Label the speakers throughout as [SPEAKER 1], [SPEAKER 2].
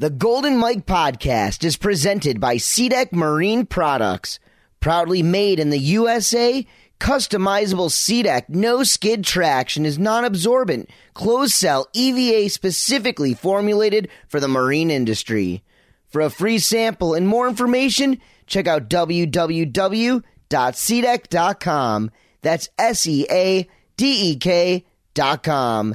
[SPEAKER 1] The Golden Mike podcast is presented by SeaDek Marine Products. Proudly made in the USA, customizable SeaDek no skid traction is non absorbent, closed cell EVA specifically formulated for the marine industry. For a free sample and more information, check out www.seadeck.com. That's S E A D E K.com.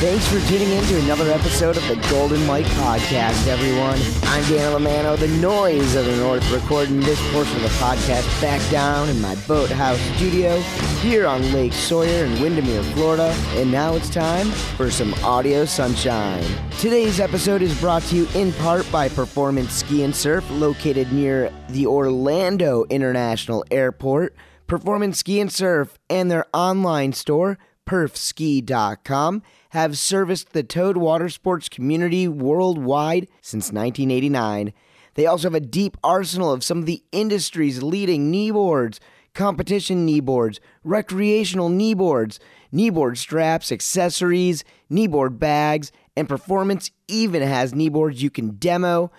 [SPEAKER 1] Thanks for tuning in to another episode of the Golden Mike Podcast, everyone. I'm Dan Lamano, the noise of the North, recording this portion of the podcast back down in my boathouse studio here on Lake Sawyer in Windermere, Florida. And now it's time for some audio sunshine. Today's episode is brought to you in part by Performance Ski and Surf, located near the Orlando International Airport. Performance Ski and Surf and their online store, perfski.com have serviced the Towed Water Sports community worldwide since 1989. They also have a deep arsenal of some of the industry's leading kneeboards, competition kneeboards, recreational kneeboards, kneeboard straps, accessories, kneeboard bags, and Performance even has kneeboards you can demo.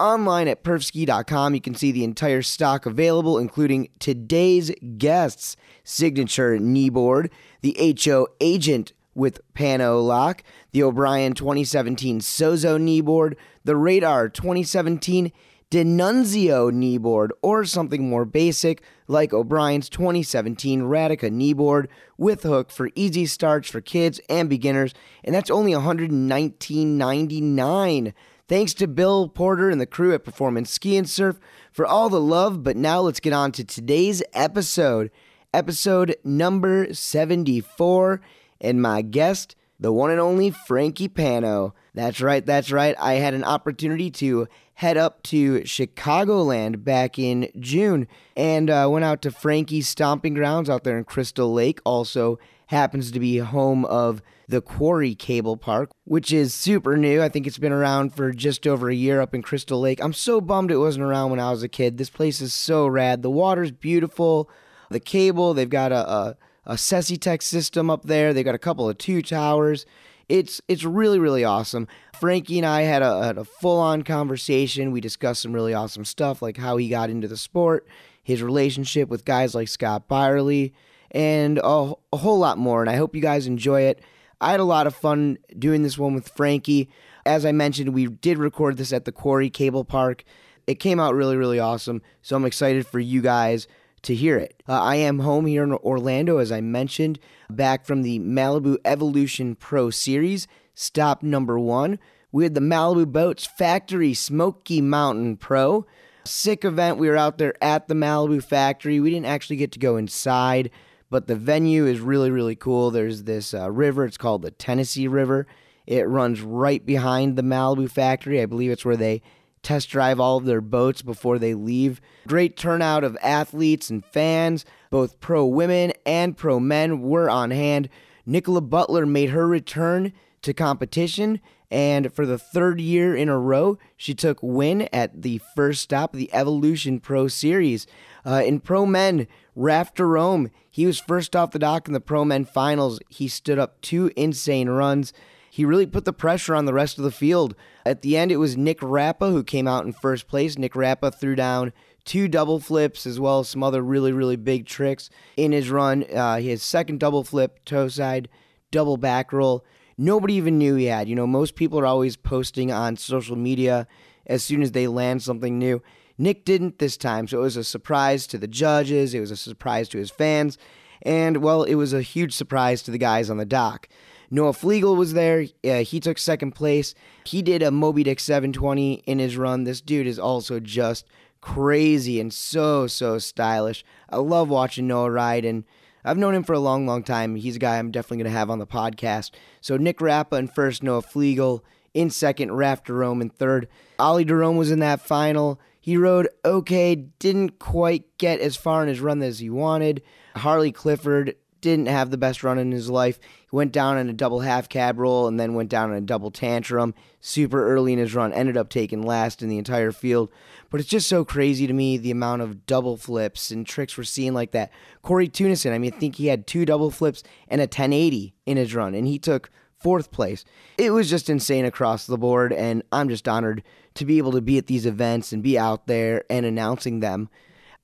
[SPEAKER 1] Online at perfski.com, you can see the entire stock available, including today's guests' signature kneeboard, the HO Agent with Panno Lock, the O'Brien 2017 Sozo kneeboard, the Radar 2017 Denunzio kneeboard, or something more basic like O'Brien's 2017 Radica kneeboard with hook for easy starts for kids and beginners, and that's only $119.99. Thanks to Bill Porter and the crew at Performance Ski and Surf for all the love. But now let's get on to today's episode, episode number 74, and my guest, the one and only Frankie Panno. That's right, that's right. I had an opportunity to head up to Chicagoland back in June and uh, went out to Frankie's stomping grounds out there in Crystal Lake. Also happens to be home of the Quarry Cable Park, which is super new. I think it's been around for just over a year up in Crystal Lake. I'm so bummed it wasn't around when I was a kid. This place is so rad. The water's beautiful. The cable, they've got a, a, a Sesitec system up there. They've got a couple of two towers. It's it's really really awesome. Frankie and I had a, had a full on conversation. We discussed some really awesome stuff, like how he got into the sport, his relationship with guys like Scott Byerly, and a, a whole lot more. And I hope you guys enjoy it. I had a lot of fun doing this one with Frankie. As I mentioned, we did record this at the Quarry Cable Park. It came out really, really awesome. So I'm excited for you guys to hear it. Uh, I am home here in Orlando, as I mentioned, back from the Malibu Evolution Pro Series, stop number one. We had the Malibu Boats Factory Smoky Mountain Pro. Sick event. We were out there at the Malibu factory. We didn't actually get to go inside, but the venue is really, really cool. There's this uh, river. It's called the Tennessee River. It runs right behind the Malibu factory. I believe it's where they test drive all of their boats before they leave. Great turnout of athletes and fans. Both pro women and pro men were on hand. Nicola Butler made her return to competition, and for the third year in a row, she took win at the first stop of the Evolution Pro Series. Uh, in pro men, Raph Derome, he was first off the dock in the pro men finals. He stood up two insane runs he really put the pressure on the rest of the field. At the end, it was Nick Rappa who came out in first place. Nick Rappa threw down two double flips as well as some other really, really big tricks in his run. Uh, his second double flip, toe side, double back roll. Nobody even knew he had. You know, most people are always posting on social media as soon as they land something new. Nick didn't this time, so it was a surprise to the judges, it was a surprise to his fans, and well, it was a huge surprise to the guys on the dock. Noah Flegel was there. Uh, he took second place. He did a Moby Dick 720 in his run. This dude is also just crazy and so, so stylish. I love watching Noah ride, and I've known him for a long, long time. He's a guy I'm definitely going to have on the podcast. So Nick Rappa in first, Noah Flegel in second, Raf Derome in third. Ollie Derome was in that final. He rode okay, didn't quite get as far in his run as he wanted. Harley Clifford didn't have the best run in his life. He went down in a double half cab roll and then went down in a double tantrum super early in his run. Ended up taking last in the entire field. But it's just so crazy to me the amount of double flips and tricks we're seeing like that. Cory Teunissen, I mean, I think he had two double flips and a 1080 in his run, and he took fourth place. It was just insane across the board, and I'm just honored to be able to be at these events and be out there and announcing them.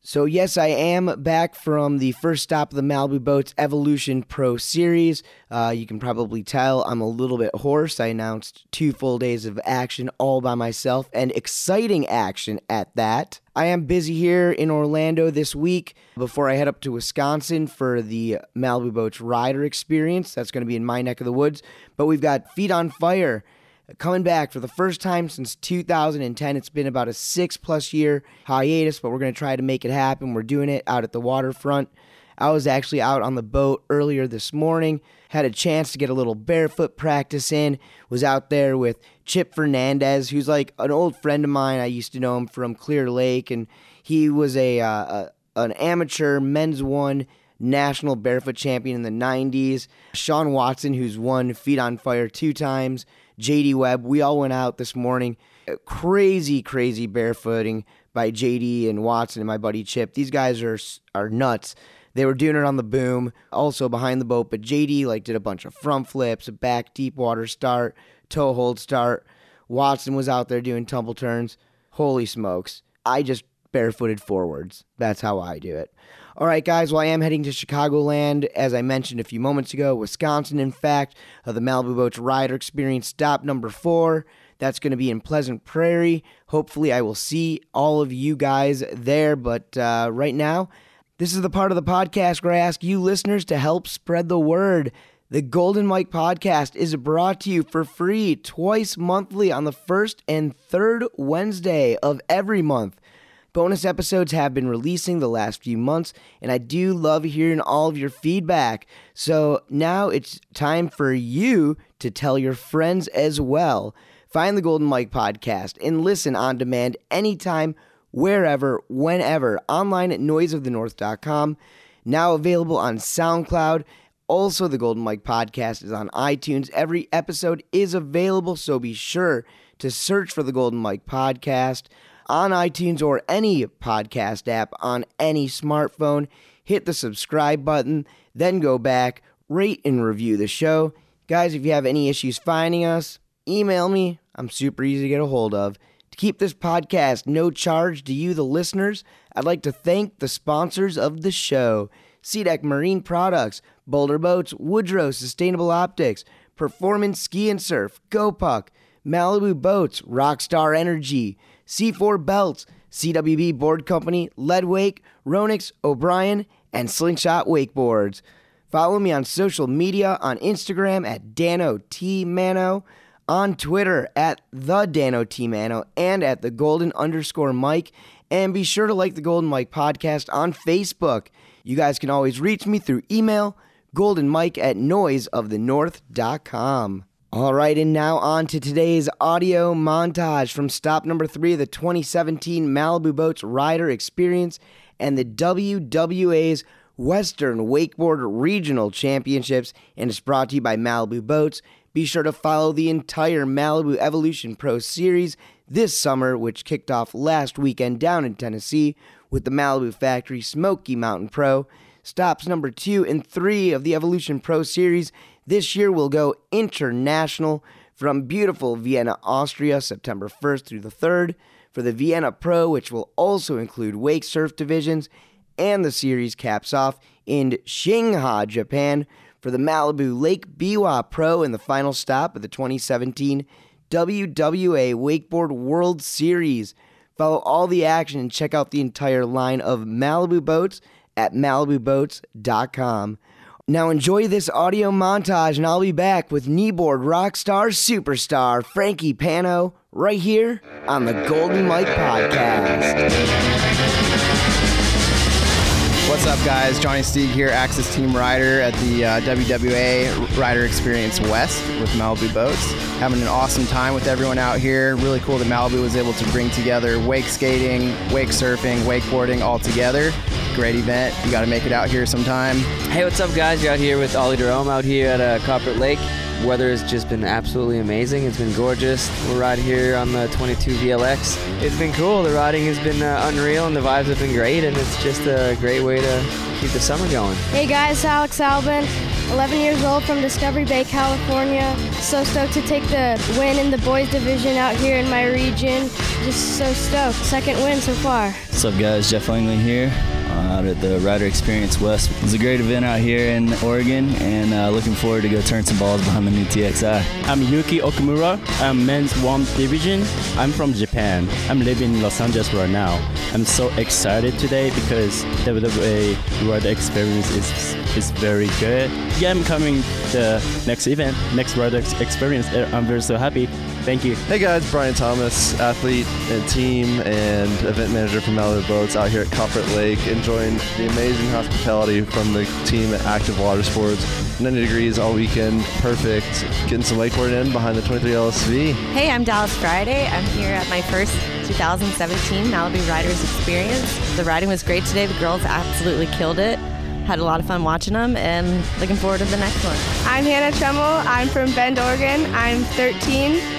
[SPEAKER 1] So, yes, I am back from the first stop of the Malibu Boats Evolution Pro Series. Uh, you can probably tell I'm a little bit hoarse. I announced two full days of action all by myself and exciting action at that. I am busy here in Orlando this week before I head up to Wisconsin for the Malibu Boats Rider Experience. That's going to be in my neck of the woods. But we've got Feet on Fire coming back for the first time since 2010. It's been about a six plus year hiatus, but we're going to try to make it happen. We're doing it out at the waterfront. I was actually out on the boat earlier this morning, had a chance to get a little barefoot practice in, was out there with Chip Fernandez, who's like an old friend of mine. I used to know him from Clear Lake, and he was a, uh, a an amateur men's one national barefoot champion in the 90s. Sean Watson, who's won Feet on Fire two times. JD Webb. We all went out this morning. Uh, crazy, crazy barefooting by JD and Watson and my buddy Chip. These guys are are nuts. They were doing it on the boom, also behind the boat. But JD like did a bunch of front flips, a back deep water start, toe hold start. Watson was out there doing tumble turns. Holy smokes! I just barefooted forwards. That's how I do it. All right, guys, well, I am heading to Chicagoland, as I mentioned a few moments ago, Wisconsin, in fact, uh, the Malibu Boats Rider Experience stop number four. That's going to be in Pleasant Prairie. Hopefully, I will see all of you guys there. But uh, right now, this is the part of the podcast where I ask you listeners to help spread the word. The Golden Mike podcast is brought to you for free twice monthly on the first and third Wednesday of every month. Bonus episodes have been releasing the last few months, and I do love hearing all of your feedback. So now it's time for you to tell your friends as well. Find the Golden Mike podcast and listen on demand anytime, wherever, whenever, online at noiseofthenorth.com. Now available on SoundCloud. Also, the Golden Mike podcast is on iTunes. Every episode is available, so be sure to search for the Golden Mike podcast on iTunes or any podcast app on any smartphone. Hit the subscribe button, then go back, rate and review the show. Guys, if you have any issues finding us, email me. I'm super easy to get a hold of. To keep this podcast no charge to you, the listeners, I'd like to thank the sponsors of the show SeaDek Marine Products, Boulder Boats, Woodrow Sustainable Optics, Performance Ski and Surf, GoPuck, Malibu Boats, Rockstar Energy, C4 Belts, CWB Board Company, Leadwake, Ronix, O'Brien, and Slingshot Wakeboards. Follow me on social media on Instagram at Dano T Mano, on Twitter at the Dano T Mano, and at the Golden underscore Mike. And be sure to like the Golden Mike podcast on Facebook. You guys can always reach me through email, goldenmike at noiseofthenorth.com. All right, and now on to today's audio montage from stop number three of the 2017 Malibu Boats Rider Experience and the WWA's Western Wakeboard Regional Championships, and it's brought to you by Malibu Boats. Be sure to follow the entire Malibu Evolution Pro Series this summer, which kicked off last weekend down in Tennessee with the Malibu Factory Smoky Mountain Pro. Stops number two and three of the Evolution Pro Series this year we'll go international from beautiful Vienna, Austria, September 1st through the 3rd for the Vienna Pro, which will also include wake surf divisions, and the series caps off in Shiga, Japan for the Malibu Lake Biwa Pro in the final stop of the 2017 WWA Wakeboard World Series. Follow all the action and check out the entire line of Malibu boats at malibuboats.com. Now enjoy this audio montage, and I'll be back with kneeboard rockstar superstar Frankie Panno right here on the Golden Mike Podcast.
[SPEAKER 2] what's up, guys? Johnny Steeg here, Axis Team Rider at the uh, WWA Rider Experience West with Malibu Boats. Having an awesome time with everyone out here. Really cool that Malibu was able to bring together wake skating, wake surfing, wakeboarding all together. Great event. You got to make it out here sometime.
[SPEAKER 3] Hey, what's up, guys? You're out here with Ollie Derome out here at uh, Copper Lake. Weather has just been absolutely amazing. It's been gorgeous. We're right here on the 22 VLX. It's been cool. The riding has been uh, unreal, and the vibes have been great. And it's just a great way to keep the summer going.
[SPEAKER 4] Hey guys, Alex Albin, 11 years old from Discovery Bay, California. So stoked to take the win in the boys division out here in my region. Just so stoked. Second win so far.
[SPEAKER 5] What's up, guys? Jeff Langley here out at the Rider Experience West. It was a great event out here in Oregon, and uh, looking forward to go turn some balls behind the new TXI.
[SPEAKER 6] I'm Yuki Okamura. I'm men's one division. I'm from Japan. I'm living in Los Angeles right now. I'm so excited today because WWA Rider Experience is is very good. Yeah, I'm coming the next event, next Rider Experience. I'm very so happy. Thank you.
[SPEAKER 7] Hey guys, Brian Thomas, athlete and team and event manager for Malibu Boats out here at Copper Lake, enjoying the amazing hospitality from the team at Active Water Sports. 90 degrees all weekend, perfect. Getting some wakeboard in behind the 23 LSV.
[SPEAKER 8] Hey, I'm Dallas Friday. I'm here at my first 2017 Malibu Riders Experience. The riding was great today. The girls absolutely killed it had a lot of fun watching them and looking forward to the next one.
[SPEAKER 9] I'm Hannah Tremmel. I'm from Bend, Oregon. I'm 13.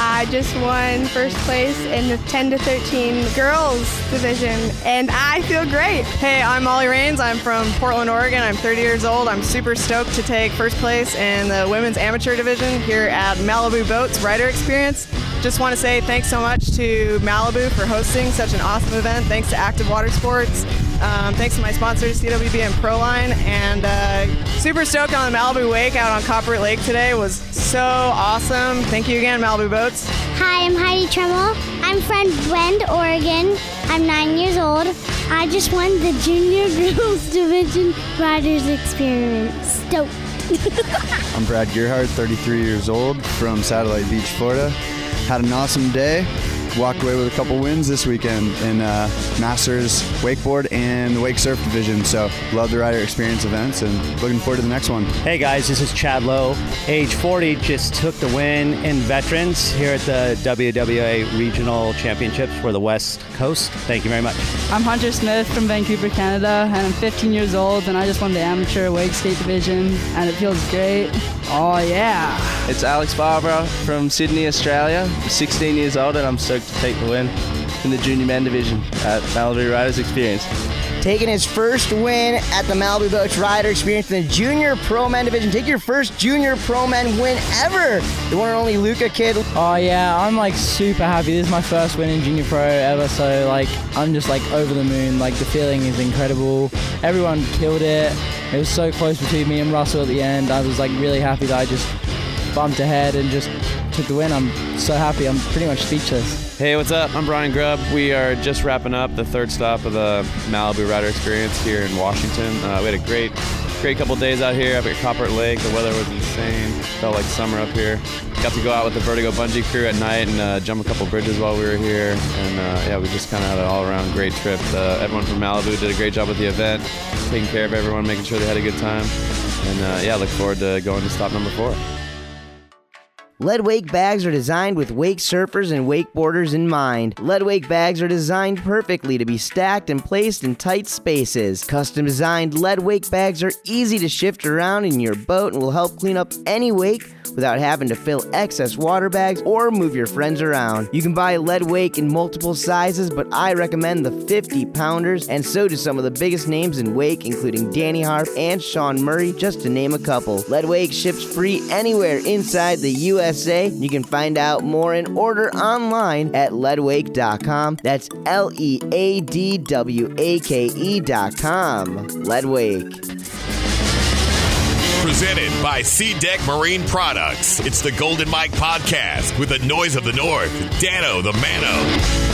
[SPEAKER 9] I just won first place in the 10 to 13 girls division, and I feel great.
[SPEAKER 10] Hey, I'm Molly Rains. I'm from Portland, Oregon. I'm 30 years old. I'm super stoked to take first place in the women's amateur division here at Malibu Boats Rider Experience. Just want to say thanks so much to Malibu for hosting such an awesome event. Thanks to Active Water Sports. Um, thanks to my sponsors, CWB and Proline. And uh, super stoked on the Malibu Wake out on Copper Lake today. was so awesome. Thank you again, Malibu Boats.
[SPEAKER 11] Hi, I'm Heidi Tremmel. I'm from Bend, Oregon. I'm nine years old. I just won the Junior Girls Division Riders Experience. Stoked.
[SPEAKER 12] I'm Brad Gerhard, 33 years old from Satellite Beach, Florida. Had an awesome day. Walked away with a couple wins this weekend in uh, Masters Wakeboard and the Wake Surf Division. So, love the rider experience events and looking forward to the next one.
[SPEAKER 13] Hey guys, this is Chad Lowe. Age 40 just took the win in veterans here at the WWA Regional Championships for the West Coast. Thank you very much.
[SPEAKER 14] I'm Hunter Smith from Vancouver, Canada, and I'm 15 years old, and I just won the amateur wake skate division, and it feels great. Oh, yeah.
[SPEAKER 15] It's Alex Barbara from Sydney, Australia. I'm 16 years old, and I'm stoked to take the win in the junior men division at Malibu Riders Experience.
[SPEAKER 1] Taking his first win at the Malibu Boats Rider Experience in the Junior Pro Men Division. Take your first Junior Pro Men win ever. The one and only Luca Kidd.
[SPEAKER 14] Oh yeah, I'm like super happy. This is my first win in Junior Pro ever, so like I'm just like over the moon. Like the feeling is incredible. Everyone killed it. It was so close between me and Russell at the end. I was like really happy that I just bumped ahead and just took the win. I'm so happy. I'm pretty much speechless.
[SPEAKER 16] Hey, what's up? I'm Brian Grubb. We are just wrapping up the third stop of the Malibu Rider Experience here in Washington. Uh, we had a great, great couple days out here up at Copper Lake. The weather was insane. Felt like summer up here. Got to go out with the Vertigo Bungee crew at night and uh, jump a couple bridges while we were here. And uh, yeah, we just kind of had an all-around great trip. Everyone from Malibu did a great job with the event, taking care of everyone, making sure they had a good time. And uh, yeah, look forward to going to stop number four.
[SPEAKER 1] Lead Wake bags are designed with wake surfers and wakeboarders in mind. Lead Wake bags are designed perfectly to be stacked and placed in tight spaces. Custom designed Lead Wake bags are easy to shift around in your boat and will help clean up any wake without having to fill excess water bags or move your friends around. You can buy Lead Wake in multiple sizes, but I recommend the 50 pounders, and so do some of the biggest names in wake, including Danny Harf and Sean Murray, just to name a couple. Lead Wake ships free anywhere inside the USA. You can find out more and order online at leadwake.com. That's L E A D W A K E.com. Lead Wake
[SPEAKER 17] presented by SeaDek Marine Products. It's the Golden Mike Podcast with the noise of the North, Dano the Mano.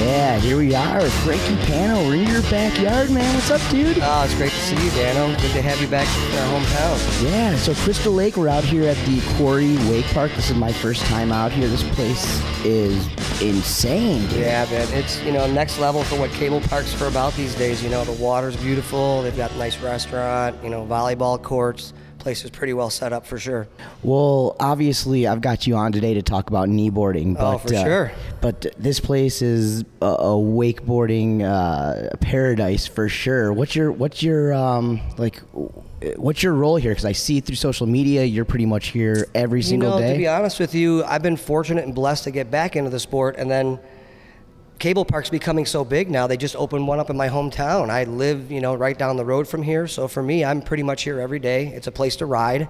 [SPEAKER 1] Yeah, here we are. Frankie Panno, we're in your backyard, man. What's up, dude?
[SPEAKER 18] Oh, it's great to see you, Dano. Good to have you back in our hometown.
[SPEAKER 1] Yeah, so Crystal Lake, we're out here at the Quarry Wake Park. This is my first time out here. This place is insane. Dude.
[SPEAKER 18] Yeah, man. It's, you know, next level for what cable parks are about these days. You know, the water's beautiful. They've got a nice restaurant, you know, volleyball courts. Place is pretty well set up for sure.
[SPEAKER 1] Well, obviously, I've got you on today to talk about kneeboarding. But,
[SPEAKER 18] Oh, for
[SPEAKER 1] uh,
[SPEAKER 18] sure.
[SPEAKER 1] But this place is a, a wakeboarding uh, paradise for sure. What's your what's your um, like? What's your role here? Because I see through social media, you're pretty much here every single
[SPEAKER 18] you know,
[SPEAKER 1] day.
[SPEAKER 18] to be honest with you, I've been fortunate and blessed to get back into the sport, and then cable parks becoming so big now. They just opened one up in my hometown. I live, you know, right down the road from here, so for me, I'm pretty much here every day. It's a place to ride,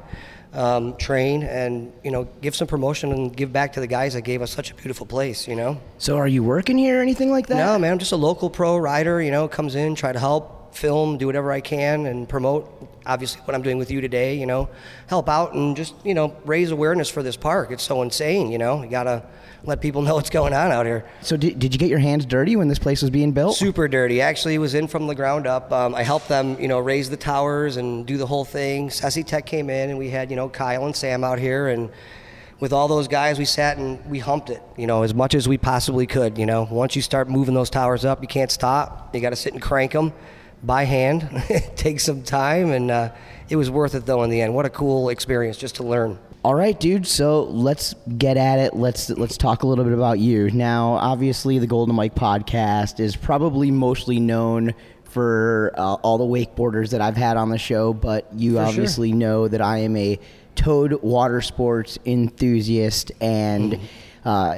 [SPEAKER 18] um, train, and you know, give some promotion and give back to the guys that gave us such a beautiful place. You know.
[SPEAKER 1] so, are you working here or anything like that?
[SPEAKER 18] No, man, I'm just a local pro rider. You know, comes in, try to help, film, do whatever I can, and promote. Obviously, what I'm doing with you today. You know, help out and just you know raise awareness for this park. It's so insane. You know, you gotta let people know what's going on out here.
[SPEAKER 1] So, did, did you get your hands dirty when this place was being built?
[SPEAKER 18] Super dirty. Actually, it was in from the ground up. Um, I helped them, you know, raise the towers and do the whole thing. Sesitec came in, and we had, you know, Kyle and Sam out here, and with all those guys, we sat and we humped it, you know, as much as we possibly could. You know, once you start moving those towers up, you can't stop. You got to sit and crank them by hand. it takes some time, and uh, it was worth it though in the end. What a cool experience just to learn.
[SPEAKER 1] All right, dude. So let's get at it. Let's let's talk a little bit about you. Now, obviously, the Golden Mike podcast is probably mostly known for uh, all the wakeboarders that I've had on the show, but you
[SPEAKER 18] For sure.
[SPEAKER 1] obviously know that I am a towed water sports enthusiast, and uh,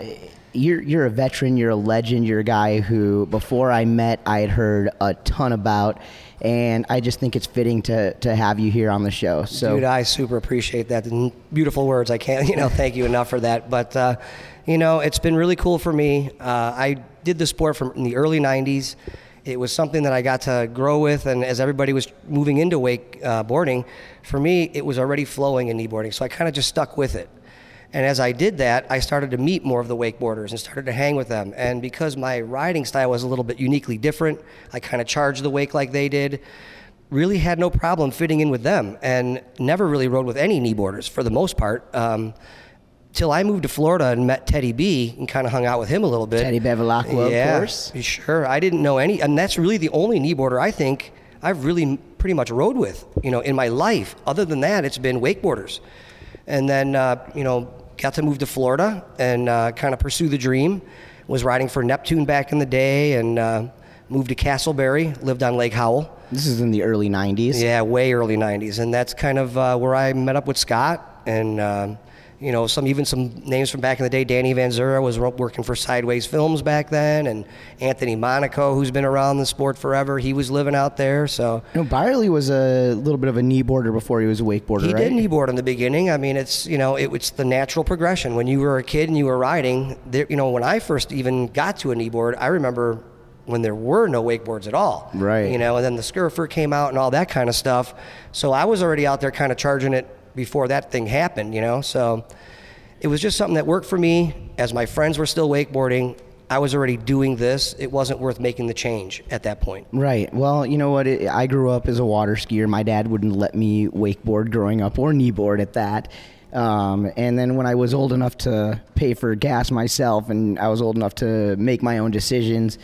[SPEAKER 1] you're you're a veteran. You're a legend. You're a guy who, before I met, I had heard a ton about. And I just think it's fitting to, to have you here on the show. So,
[SPEAKER 18] Dude, I super appreciate that. Beautiful words. I can't, you know, thank you enough for that. But, uh, you know, it's been really cool for me. Uh, I did the sport from in the early 90s. It was something that I got to grow with. And as everybody was moving into wake uh, boarding, for me, it was already flowing in kneeboarding. So I kind of just stuck with it. And as I did that, I started to meet more of the wakeboarders and started to hang with them. And because my riding style was a little bit uniquely different, I kind of charged the wake like they did. Really had no problem fitting in with them, and never really rode with any kneeboarders for the most part. Um, till I moved to Florida and met Teddy B and kind of hung out with him a little bit.
[SPEAKER 1] Teddy Bevilacqua, of course.
[SPEAKER 18] yeah,
[SPEAKER 1] course.
[SPEAKER 18] Sure, I didn't know any, and that's really the only kneeboarder I think I've really pretty much rode with, you know, in my life. Other than that, it's been wakeboarders, and then uh, you know got to move to Florida and uh, kind of pursue the dream. Was riding for Neptune back in the day, and uh, moved to Casselberry. Lived on Lake Howell.
[SPEAKER 1] This is in the early 90s.
[SPEAKER 18] Yeah, way early 90s. And that's kind of uh, where I met up with Scott and, um, you know, some even some names from back in the day. Danny Van Zura was working for Sideways Films back then. And Anthony Monaco, who's been around the sport forever, he was living out there. So
[SPEAKER 1] No, Byerly was a little bit of a kneeboarder before he was a wakeboarder,
[SPEAKER 18] he
[SPEAKER 1] right?
[SPEAKER 18] did kneeboard in the beginning. I mean, it's you know, it, it's the natural progression. When you were a kid and you were riding, there, you know, when I first even got to a kneeboard, I remember when there were no wakeboards at all.
[SPEAKER 1] Right.
[SPEAKER 18] You know, and then the Scurfer came out and all that kind of stuff. So I was already out there kind of charging it before that thing happened. You know, so it was just something that worked for me. As my friends were still wakeboarding, I was already doing this. It wasn't worth making the change at that point.
[SPEAKER 1] Right. Well, you know what? It, I grew up as a water skier. My dad wouldn't let me wakeboard growing up or kneeboard at that. Um, and then when I was old enough to pay for gas myself and I was old enough to make my own decisions,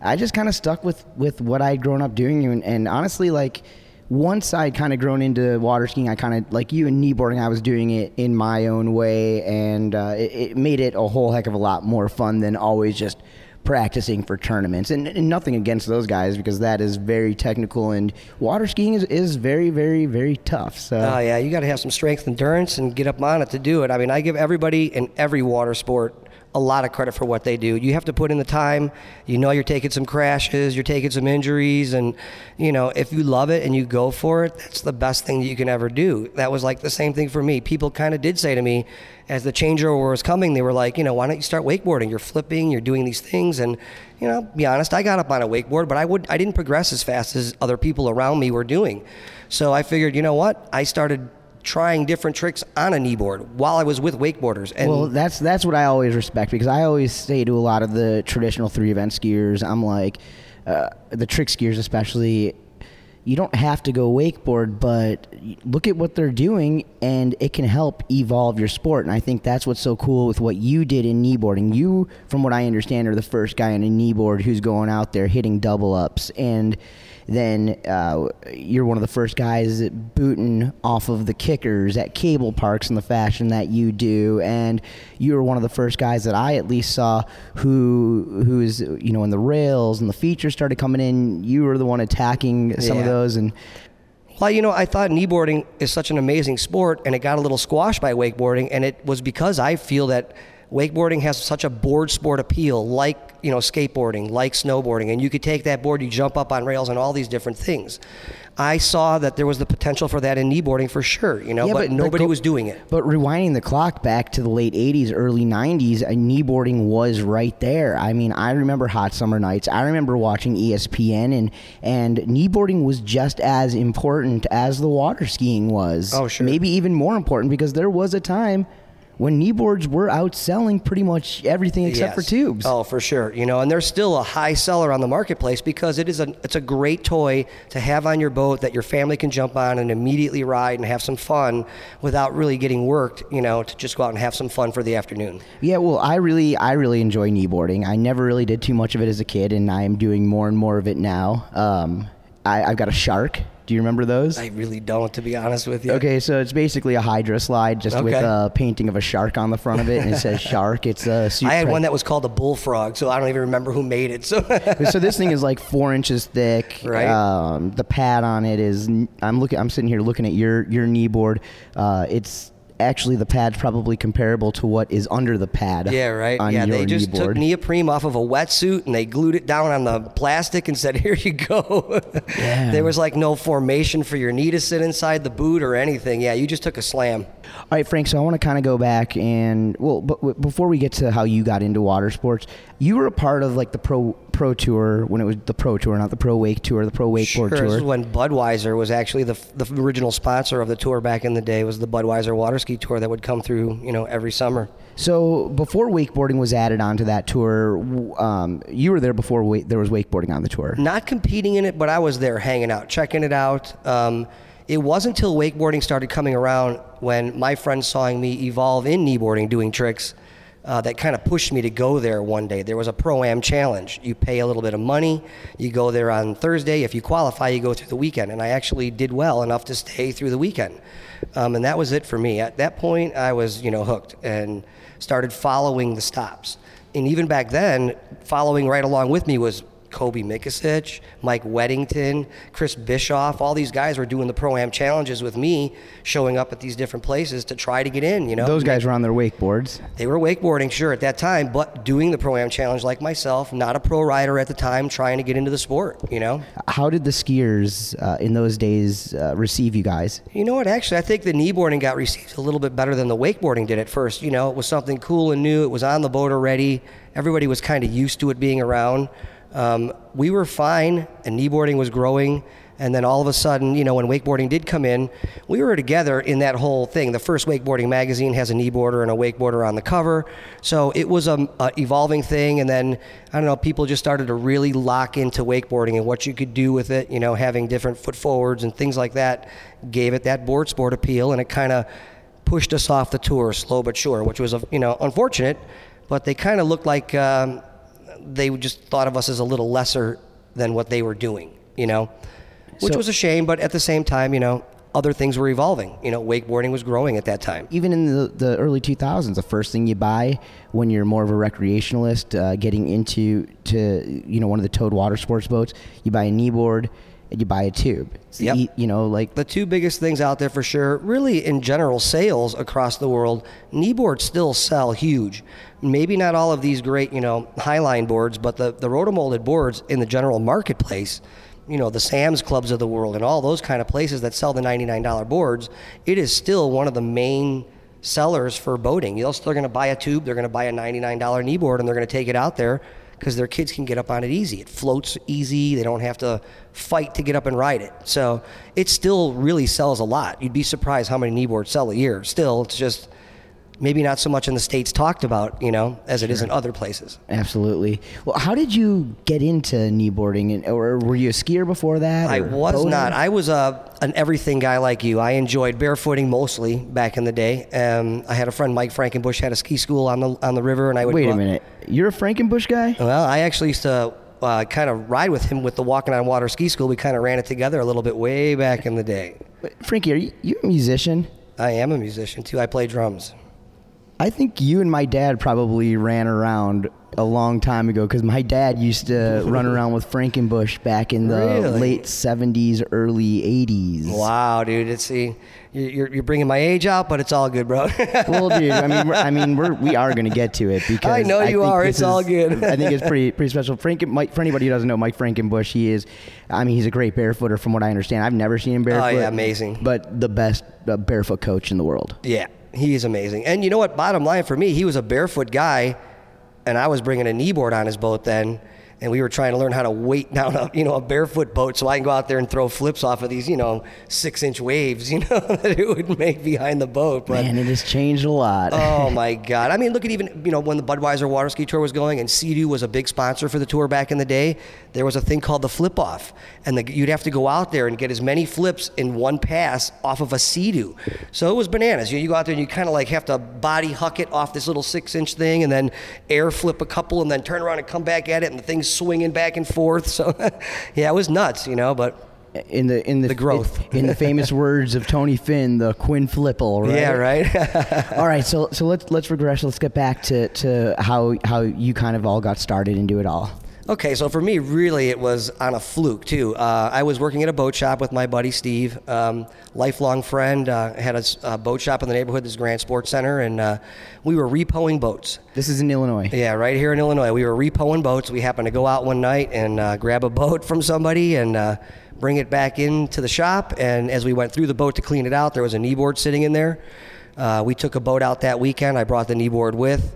[SPEAKER 1] I just kind of stuck with, with what I'd grown up doing. And, and honestly, like, once I'd kind of grown into water skiing, I kind of, like you and kneeboarding, I was doing it in my own way. And uh, it, it made it a whole heck of a lot more fun than always just practicing for tournaments. And, and nothing against those guys because that is very technical. And water skiing is, is very, very, very tough. So.
[SPEAKER 18] Oh yeah, you got to have some strength, endurance, and get up on it to do it. I mean, I give everybody in every water sport a lot of credit for what they do. You have to put in the time. You know, you're taking some crashes, you're taking some injuries, and you know, if you love it and you go for it, that's the best thing that you can ever do. That was like the same thing for me. People kind of did say to me, as the changeover was coming, they were like, you know, why don't you start wakeboarding? You're flipping, you're doing these things, and you know, be honest, I got up on a wakeboard, but I would, I didn't progress as fast as other people around me were doing. So I figured, you know what? I started trying different tricks on a kneeboard while I was with wakeboarders. And
[SPEAKER 1] well, that's that's what I always respect because I always say to a lot of the traditional three event skiers, I'm like, uh, the trick skiers especially. You don't have to go wakeboard, but look at what they're doing, and it can help evolve your sport. And I think that's what's so cool with what you did in kneeboarding. You, from what I understand, are the first guy on a kneeboard who's going out there hitting double ups and then uh, you're one of the first guys booting off of the kickers at cable parks in the fashion that you do, and you were one of the first guys that I at least saw who who's you know when the rails and the features started coming in, you were the one attacking some of those and.
[SPEAKER 18] Well, you know, I thought kneeboarding is such an amazing sport, and it got a little squashed by wakeboarding, and it was because I feel that wakeboarding has such a board sport appeal, like you know, skateboarding, like snowboarding, and you could take that board, you jump up on rails, and all these different things. I saw that there was the potential for that in kneeboarding for sure, you know,
[SPEAKER 1] Yeah,
[SPEAKER 18] but,
[SPEAKER 1] but
[SPEAKER 18] nobody
[SPEAKER 1] go-
[SPEAKER 18] was doing it.
[SPEAKER 1] But rewinding the clock back to the late 80s, early 90s, uh, kneeboarding was right there. I mean, I remember hot summer nights. I remember watching ESPN, and, and kneeboarding was just as important as the water skiing was.
[SPEAKER 18] Oh, sure.
[SPEAKER 1] Maybe even more important because there was a time when kneeboards were outselling pretty much everything except for tubes.
[SPEAKER 18] Oh, for sure. You know, and there's still a high seller on the marketplace because it is a it's a great toy to have on your boat that your family can jump on and immediately ride and have some fun without really getting worked. You know, to just go out and have some fun for the afternoon.
[SPEAKER 1] Yeah, well, I really, I really enjoy kneeboarding. I never really did too much of it as a kid, and I am doing more and more of it now. Um, I, I've got a shark. Do you remember those?
[SPEAKER 18] I really don't, to be honest with you.
[SPEAKER 1] Okay, so it's basically a HydroSlide, just with a painting of a shark on the front of it, and it says shark. It's a.
[SPEAKER 18] I had one that was called a bullfrog, so I don't even remember who made it. So,
[SPEAKER 1] so this thing is like four inches thick.
[SPEAKER 18] Right.
[SPEAKER 1] Um, the pad on it is. I'm looking. I'm sitting here looking at your your knee board. Uh, it's actually the pad's probably comparable to what is under the pad.
[SPEAKER 18] yeah, right.
[SPEAKER 1] On
[SPEAKER 18] yeah, they just took neoprene off of a wetsuit and they glued it down on the plastic and said, "Here you go." Yeah. there was like no formation for your knee to sit inside the boot or anything. Yeah, you just took a slam.
[SPEAKER 1] All right, Frank. So I want to kind of go back and well, but w- before we get to how you got into water sports, you were a part of like the pro pro tour when it was the pro tour, not the pro wake tour, the pro wakeboard
[SPEAKER 18] Sure,
[SPEAKER 1] tour.
[SPEAKER 18] this is when Budweiser was actually the, the original sponsor of the tour back in the day. Was the Budweiser water ski tour that would come through, you know, every summer.
[SPEAKER 1] So before wakeboarding was added onto that tour, um, you were there before wa- there was wakeboarding on the tour.
[SPEAKER 18] Not competing in it, but I was there hanging out, checking it out. Um, it wasn't until wakeboarding started coming around when my friends saw me evolve in kneeboarding, doing tricks, uh, that kind of pushed me to go there one day. There was a pro am challenge. You pay a little bit of money, you go there on Thursday. If you qualify, you go through the weekend. And I actually did well enough to stay through the weekend. Um, and that was it for me. At that point, I was, you know, hooked and started following the stops. And even back then, following right along with me was Kobe Mikasic, Mike Weddington, Chris Bischoff. All these guys were doing the pro am challenges with me, showing up at these different places to try to get in. You know,
[SPEAKER 1] Those guys were on their wakeboards.
[SPEAKER 18] they were wakeboarding, sure, at that time, but doing the pro am challenge like myself, not a pro rider at the time, trying to get into the sport. You know.
[SPEAKER 1] How did the skiers uh, in those days uh, receive you guys?
[SPEAKER 18] You know what? Actually, I think the kneeboarding got received a little bit better than the wakeboarding did at first. You know, it was something cool and new. It was on the boat already. Everybody was kind of used to it being around. Um, we were fine, and kneeboarding was growing. And then all of a sudden, you know, when wakeboarding did come in, we were together in that whole thing. The first wakeboarding magazine has a kneeboarder and a wakeboarder on the cover. So it was a, a evolving thing. And then, I don't know, people just started to really lock into wakeboarding and what you could do with it, you know, having different foot forwards and things like that gave it that board sport appeal. And it kind of pushed us off the tour, slow but sure, which was, you know, unfortunate. But they kind of looked like um, they just thought of us as a little lesser than what they were doing, you know, which
[SPEAKER 1] So-
[SPEAKER 18] was a shame. But at the same time, you know, other things were evolving. You know, wakeboarding was growing at that time.
[SPEAKER 1] Even in the, the early 2000s, the first thing you buy when you're more of a recreationalist, uh, getting into to you know one of the towed water sports boats, you buy a kneeboard you buy a tube. It's the
[SPEAKER 18] Yep.
[SPEAKER 1] e- you know, like
[SPEAKER 18] the two biggest things out there for sure. Really, in general, sales across the world, kneeboards still sell huge. Maybe not all of these great, you know, highline boards, but the the rotomolded boards in the general marketplace. You know, the Sam's Clubs of the world and all those kind of places that sell the $99 boards, it is still one of the main sellers for boating. They're still going to buy a tube, they're going to buy a $99 kneeboard, and they're going to take it out there because their kids can get up on it easy. It floats easy. They don't have to fight to get up and ride it. So it still really sells a lot. You'd be surprised how many kneeboards sell a year. Still, it's just maybe not so much in the states talked about, you know, as it is in other places.
[SPEAKER 1] Absolutely. Well, how did you get into kneeboarding, or were you a skier before that?
[SPEAKER 18] I was
[SPEAKER 1] boating?
[SPEAKER 18] not. I was a an everything guy like you. I enjoyed barefooting mostly back in the day. Um, I had a friend, Mike Frankenbush, had a ski school on the on the river, and I would
[SPEAKER 1] Wait a minute. You're a Frankenbush guy?
[SPEAKER 18] Well, I actually used to uh, kind of ride with him with the Walking on Water ski school. We kind of ran it together a little bit way back in the day.
[SPEAKER 1] Frankie, are you, you a musician?
[SPEAKER 18] I am a musician too. I play drums.
[SPEAKER 1] I think you and my dad probably ran around a long time ago because my dad used to run around with Frankenbush back in the
[SPEAKER 18] Really?
[SPEAKER 1] late 70s, early 80s.
[SPEAKER 18] Wow, dude! It's see, you- you're you're bringing my age out, but it's all good, bro.
[SPEAKER 1] well, dude, I mean, we're, I mean, we're, we are going to get to it because
[SPEAKER 18] I know you
[SPEAKER 1] think
[SPEAKER 18] are. It's all good.
[SPEAKER 1] I think it's pretty pretty special. Frank, Mike, for anybody who doesn't know, Mike Frankenbush, he is, I mean, he's a great barefooter from what I understand. I've never seen him barefoot.
[SPEAKER 18] Oh, yeah, amazing.
[SPEAKER 1] But the best barefoot coach in the world.
[SPEAKER 18] Yeah, he is amazing. And you know what? Bottom line for me, he was a barefoot guy, and I was bringing a kneeboard on his boat then, and we were trying to learn how to weight down a you know a barefoot boat so I can go out there and throw flips off of these you know six inch waves you know that it would make behind the boat. But
[SPEAKER 1] Man, it has changed a lot.
[SPEAKER 18] oh my God! I mean, look at even you know when the Budweiser water ski tour was going, and Sea-Doo was a big sponsor for the tour back in the day. There was a thing called the flip off, and the, you'd have to go out there and get as many flips in one pass off of a Sea-Doo. So it was bananas. You, you go out there and you kind of like have to body huck it off this little six-inch thing, and then air flip a couple, and then turn around and come back at it, and the thing's swinging back and forth. So yeah, it was nuts, you know, but.
[SPEAKER 1] in the in the,
[SPEAKER 18] growth.
[SPEAKER 1] in, the famous words of Tony Finn, the Quinn Flipple, right?
[SPEAKER 18] Yeah, right.
[SPEAKER 1] all right, so so let's let's regress. Let's get back to, to how how you kind of all got started into it all.
[SPEAKER 18] Okay, so for me, really, it was on a fluke too. Uh, I was working at a boat shop with my buddy Steve, um, lifelong friend. Uh, had a boat shop in the neighborhood, this Grand Sports Center, and uh, we were repoing boats.
[SPEAKER 1] This is in Illinois.
[SPEAKER 18] Yeah, right here in Illinois. We were repoing boats. We happened to go out one night and uh, grab a boat from somebody and uh, bring it back into the shop. And as we went through the boat to clean it out, there was a kneeboard sitting in there. Uh, we took a boat out that weekend. I brought the kneeboard with,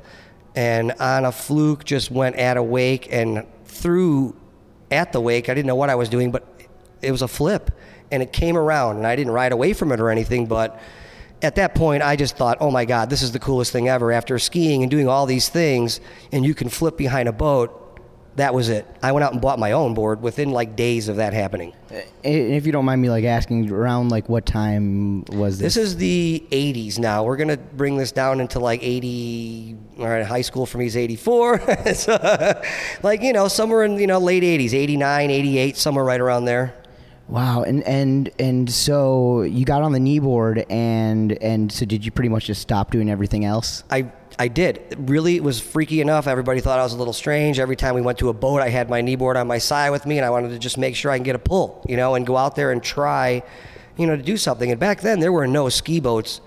[SPEAKER 18] and on a fluke, just went at a wake and threw at the wake. I didn't know what I was doing, but it was a flip, and it came around, and I didn't ride away from it or anything, but at that point, I just thought, oh my God, this is the coolest thing ever. After skiing and doing all these things, and you can flip behind a boat, that was it. I went out and bought my own board within like days of that happening.
[SPEAKER 1] And if you don't mind me like asking, around like what time was this?
[SPEAKER 18] This is the 80s now. We're going to bring this down into like 80, all right, high school for me is 84. so, like, you know, somewhere in, you know, late 80s, 89, 88, somewhere right around there.
[SPEAKER 1] Wow, and and and so you got on the kneeboard, and and so did you pretty much just stop doing everything else?
[SPEAKER 18] I I did. It really it was freaky enough. Everybody thought I was a little strange. Every time we went to a boat, I had my kneeboard on my side with me, and I wanted to just make sure I can get a pull, you know, and go out there and try, you know, to do something. And back then, there were no ski boats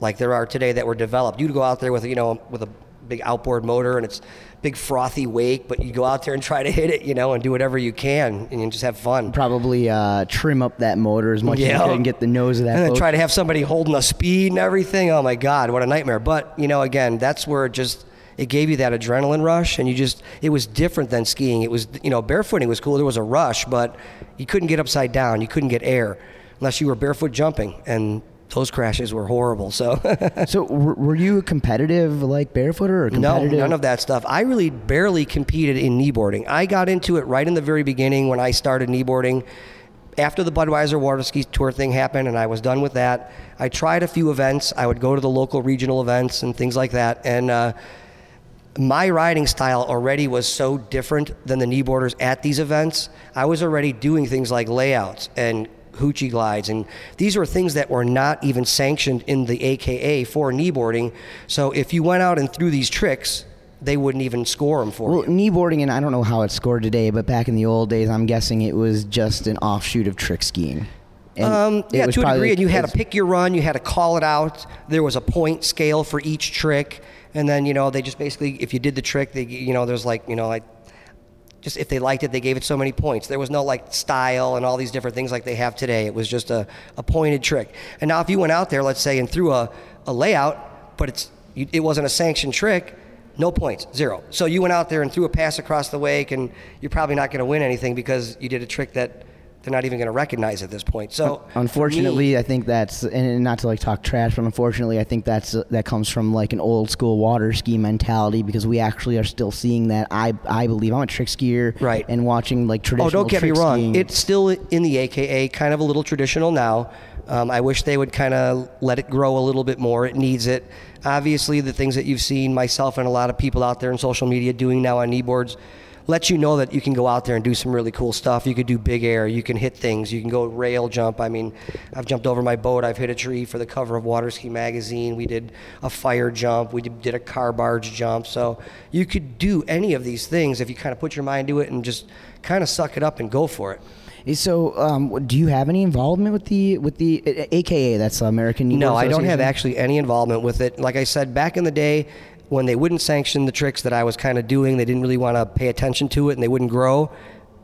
[SPEAKER 18] like there are today that were developed. You'd go out there with, you know, with a big outboard motor and it's big frothy wake, but you go out there and try to hit it, you know, and do whatever you can and you just have fun.
[SPEAKER 1] Probably uh, trim up that motor as much as you can and get the nose of that.
[SPEAKER 18] And then
[SPEAKER 1] boat.
[SPEAKER 18] try to have somebody holding the speed and everything. Oh my God, what a nightmare. But, you know, again, that's where it just, it gave you that adrenaline rush and you just, it was different than skiing. It was, you know, barefooting was cool. There was a rush, but you couldn't get upside down. You couldn't get air unless you were barefoot jumping. And those crashes were horrible. So,
[SPEAKER 1] so were you a competitive like barefooter or competitive?
[SPEAKER 18] no, none of that stuff. I really barely competed in kneeboarding. I got into it right in the very beginning when I started kneeboarding. After the Budweiser water ski tour thing happened and I was done with that, I tried a few events. I would go to the local regional events and things like that. And uh, my riding style already was so different than the kneeboarders at these events. I was already doing things like layouts and hoochie glides, and these were things that were not even sanctioned in the AKA for kneeboarding. So if you went out and threw these tricks, they wouldn't even score them for
[SPEAKER 1] Well,
[SPEAKER 18] you.
[SPEAKER 1] kneeboarding, and I don't know how it's scored today, but back in the old days, I'm guessing it was just an offshoot of trick skiing.
[SPEAKER 18] Um, yeah, to a degree, and you had to pick your run. You had to call it out. There was a point scale for each trick, and then you know they just basically, if you did the trick, they you know there's like you know like just if they liked it, they gave it so many points. There was no like style and all these different things like they have today. It was just a, a pointed trick. And now if you went out there, let's say, and threw a, a layout, but it's you, it wasn't a sanctioned trick, No points, zero. So you went out there and threw a pass across the wake, and you're probably not going to win anything because you did a trick that they're not even going to recognize at this point. So
[SPEAKER 1] Unfortunately, I think that's and not to like talk trash, but unfortunately, I think that's that comes from like an old school water ski mentality because we actually are still seeing that. I I believe I'm a trick skier,
[SPEAKER 18] right?
[SPEAKER 1] And watching like traditional.
[SPEAKER 18] Oh, don't get me wrong.
[SPEAKER 1] skiing.
[SPEAKER 18] It's still in the AKA, kind of a little traditional now. Um, I wish they would kind of let it grow a little bit more. It needs it. Obviously, the things that you've seen myself and a lot of people out there in social media doing now on kneeboards let you know that you can go out there and do some really cool stuff. You could do big air, you can hit things, you can go rail jump. I mean, I've jumped over my boat, I've hit a tree for the cover of Waterski Magazine. We did a fire jump, we did a car barge jump. So you could do any of these things if you kind of put your mind to it and just kind of suck it up and go for it.
[SPEAKER 1] Eh, So, um, do you have any involvement with the with the AKA? That's American.
[SPEAKER 18] No, I don't have actually any involvement with it. Like I said, back in the day, when they wouldn't sanction the tricks that I was kind of doing, they didn't really want to pay attention to it and they wouldn't grow,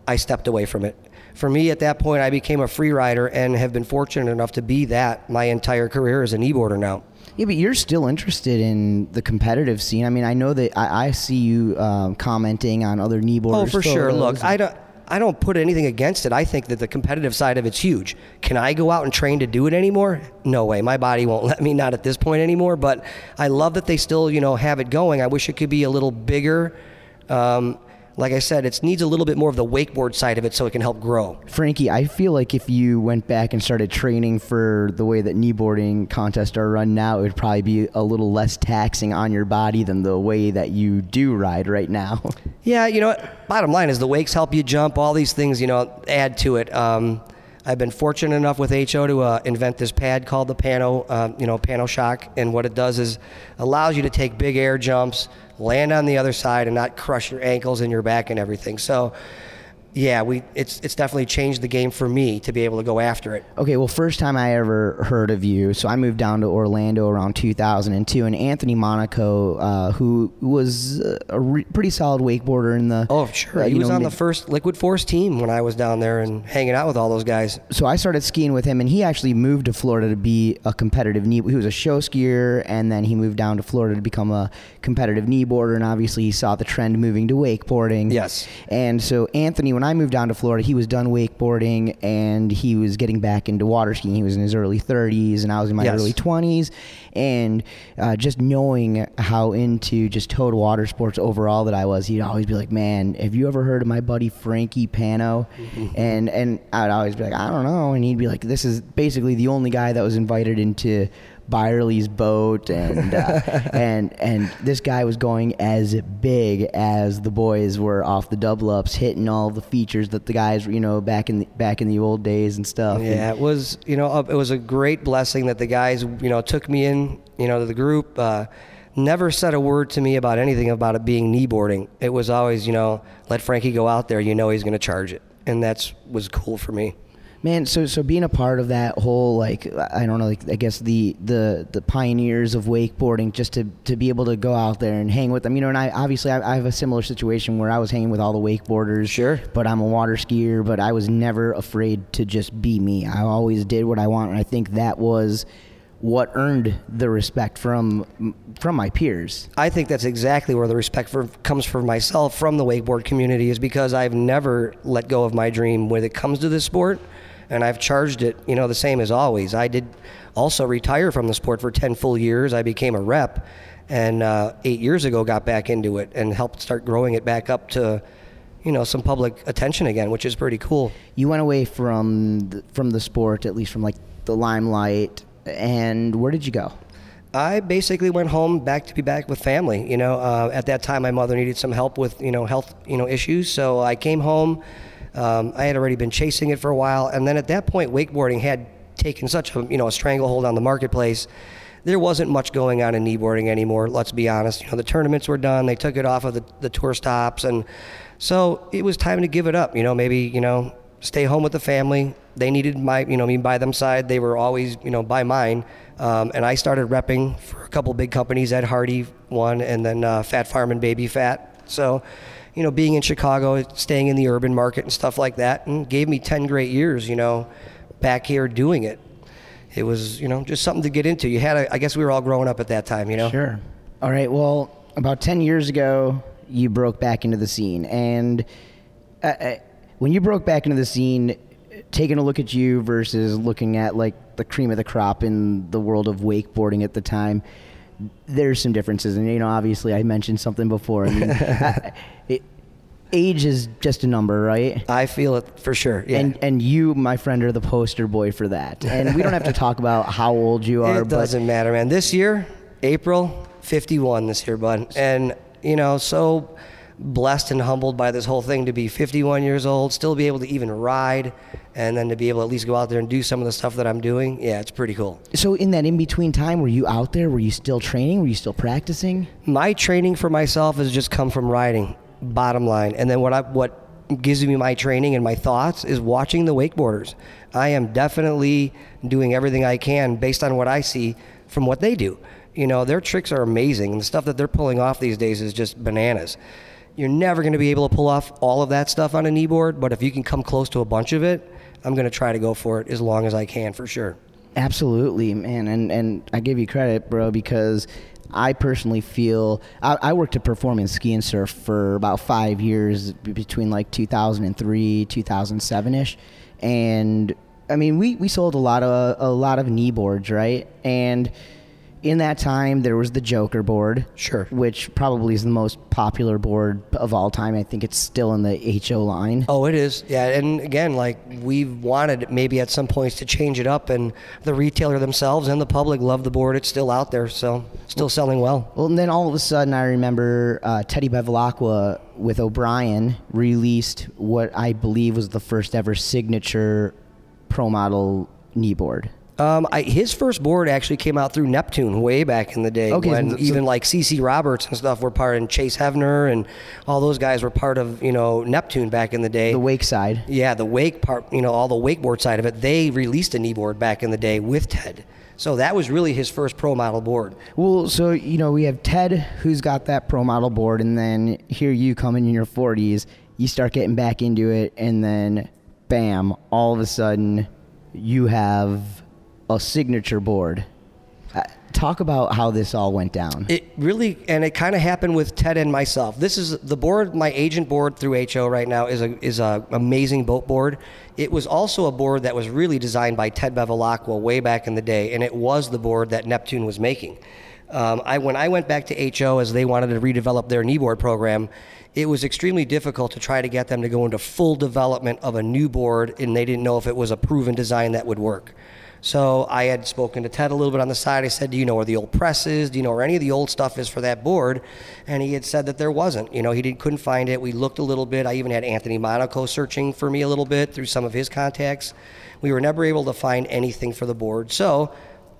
[SPEAKER 18] I stepped away from it. For me, at that point, I became a free rider and have been fortunate enough to be that my entire career as a kneeboarder now.
[SPEAKER 1] Yeah, but you're still interested in the competitive scene. I mean, I know that I, I see you um, commenting on other kneeboarders.
[SPEAKER 18] Oh, for sure. Look, I don't. I don't put anything against it. I think that the competitive side of it's huge. Can I go out and train to do it anymore? No way. My body won't let me. Not at this point anymore. But I love that they still, you know, have it going. I wish it could be a little bigger. Um, like I said, it needs a little bit more of the wakeboard side of it so it can help grow.
[SPEAKER 1] Frankie, I feel like if you went back and started training for the way that kneeboarding contests are run now, it would probably be a little less taxing on your body than the way that you do ride right now.
[SPEAKER 18] Yeah, you know what? Bottom line is the wakes help you jump. All these things, you know, add to it. Um, I've been fortunate enough with HO to uh, invent this pad called the Panno, uh, you know, Panno Shock, and what it does is allows you to take big air jumps, land on the other side, and not crush your ankles and your back and everything. So, yeah, we it's it's definitely changed the game for me to be able to go after it.
[SPEAKER 1] Okay, well, first time I ever heard of you, so I moved down to Orlando around 2002, and Anthony Monaco, uh, who was a re- pretty solid wakeboarder in the.
[SPEAKER 18] Oh, sure.
[SPEAKER 1] uh,
[SPEAKER 18] he was
[SPEAKER 1] know,
[SPEAKER 18] on
[SPEAKER 1] mid-
[SPEAKER 18] the first Liquid Force team when I was down there and hanging out with all those guys.
[SPEAKER 1] so I started skiing with him, and he actually moved to Florida to be a competitive knee. He was a show skier, and then he moved down to Florida to become a competitive kneeboarder. And obviously, he saw the trend moving to wakeboarding.
[SPEAKER 18] Yes.
[SPEAKER 1] And so Anthony, when I moved down to Florida, he was done wakeboarding, and he was getting back into water skiing. He was in his early 30s, and I was in my
[SPEAKER 18] Yes.
[SPEAKER 1] early 20s. And uh, just knowing how into just total water sports overall that I was, he'd always be like, "Man, have you ever heard of my buddy Frankie Panno?" and and I'd always be like, "I don't know," and he'd be like, "This is basically the only guy that was invited into." Byerly's boat and uh, and and this guy was going as big as the boys were off the double ups, hitting all the features that the guys were you know back in the, back in the old days and stuff.
[SPEAKER 18] Yeah, it was you know it was a great blessing that the guys you know took me in you know to the group. Uh, never said a word to me about anything about it being kneeboarding. It was always you know let Frankie go out there. You know he's going to charge it, and that's was cool for me.
[SPEAKER 1] Man, so so being a part of that whole like I don't know, like I guess the the the pioneers of wakeboarding, just to to be able to go out there and hang with them, you know. And I obviously I, I have a similar situation where I was hanging with all the wakeboarders.
[SPEAKER 18] Sure.
[SPEAKER 1] But I'm a water skier, but I was never afraid to just be me. I always did what I want, and I think that was what earned the respect from from my peers.
[SPEAKER 18] I think that's exactly where the respect for comes from myself from the wakeboard community is because I've never let go of my dream when it comes to this sport and I've charged it, you know, the same as always. I did also retire from the sport for 10 full years. I became a rep and uh, 8 years ago got back into it and helped start growing it back up to you know some public attention again, which is pretty cool.
[SPEAKER 1] You went away from the, from the sport, at least from like the limelight, and where did you go?
[SPEAKER 18] I basically went home back to be back with family. You know, uh, at that time my mother needed some help with you know health you know issues, so I came home. Um, I had already been chasing it for a while, and then at that point, wakeboarding had taken such a you know a stranglehold on the marketplace. There wasn't much going on in kneeboarding anymore. Let's be honest. You know, the tournaments were done. They took it off of the, the tour stops, and so it was time to give it up. You know, maybe you know stay home with the family. They needed my you know me by them side. They were always you know by mine. Um, and I started repping for a couple big companies, Ed Hardy one, and then uh, Phat Farm and Baby Phat. So, you know, being in Chicago, staying in the urban market and stuff like that, and gave me 10 great years, you know, back here doing it. It was, you know, just something to get into. You had, a, I guess we were all growing up at that time, you know?
[SPEAKER 1] Sure. All right. Well, about 10 years ago, you broke back into the scene. And uh, uh, when you broke back into the scene, taking a look at you versus looking at like the cream of the crop in the world of wakeboarding at the time, there's some differences. And, you know, obviously I mentioned something before. I mean, I, it, age is just a number, right?
[SPEAKER 18] I feel it for sure. Yeah.
[SPEAKER 1] And and you, my friend, are the poster boy for that. And we don't have to talk about how old you are.
[SPEAKER 18] It doesn't matter, man. This year, April, 51 this year, bud. And, you know, so blessed and humbled by this whole thing to be 51 years old, still be able to even ride, and then to be able to at least go out there and do some of the stuff that I'm doing. Yeah, it's pretty cool.
[SPEAKER 1] So in that in between time, were you out there? Were you still training? Were you still practicing?
[SPEAKER 18] My training for myself has just come from riding, bottom line. And then what I what gives me my training and my thoughts is watching the wakeboarders. I am definitely doing everything I can based on what I see from what they do. You know, their tricks are amazing, and the stuff that they're pulling off these days is just bananas. You're never going to be able to pull off all of that stuff on a kneeboard, but if you can come close to a bunch of it, I'm going to try to go for it as long as I can for sure.
[SPEAKER 1] Absolutely, man, and and I give you credit, bro, because I personally feel I, I worked at Performance Ski and Surf for about five years between like 2003, 2007 ish, and I mean we, we sold a lot of a lot of knee boards, right? And in that time there was the Joker board,
[SPEAKER 18] sure,
[SPEAKER 1] which probably is the most popular board of all time. I think it's still in the HO line.
[SPEAKER 18] Oh, it is. Yeah, and again, like we've wanted maybe at some points to change it up, and the retailer themselves and the public love the board. It's still out there, so still selling well.
[SPEAKER 1] Well, and then all of a sudden, I remember uh, Teddy Bevilacqua with O'Brien released what I believe was the first ever signature pro model knee board.
[SPEAKER 18] Um, I, his first board actually came out through Neptune way back in the day
[SPEAKER 1] Okay,
[SPEAKER 18] when
[SPEAKER 1] so-
[SPEAKER 18] even like CC Roberts and stuff were part, and Chase Heavener and all those guys were part of you know Neptune back in the day. The
[SPEAKER 1] wake side.
[SPEAKER 18] Yeah, the wake part, you know, all the wakeboard side of it. They released a knee board back in the day with Ted. So that was really his first pro model board.
[SPEAKER 1] Well, so you know we have Ted who's got that pro model board, and then here you come in your 40s, you start getting back into it, and then bam, all of a sudden you have a signature board. Uh, talk about how this all went down.
[SPEAKER 18] It really, and it kind of happened with Ted and myself. This is the board, my agent board through HO right now is a is a amazing boat board. It was also a board that was really designed by Ted Bevilacqua way back in the day, and it was the board that Neptune was making. Um, I when I went back to HO as they wanted to redevelop their knee board program, it was extremely difficult to try to get them to go into full development of a new board, and they didn't know if it was a proven design that would work. So I had spoken to Ted a little bit on the side. I said, "Do you know where the old press is? Do you know where any of the old stuff is for that board?" And he had said that there wasn't. You know, he didn't, couldn't find it. We looked a little bit. I even had Anthony Monaco searching for me a little bit through some of his contacts. We were never able to find anything for the board. So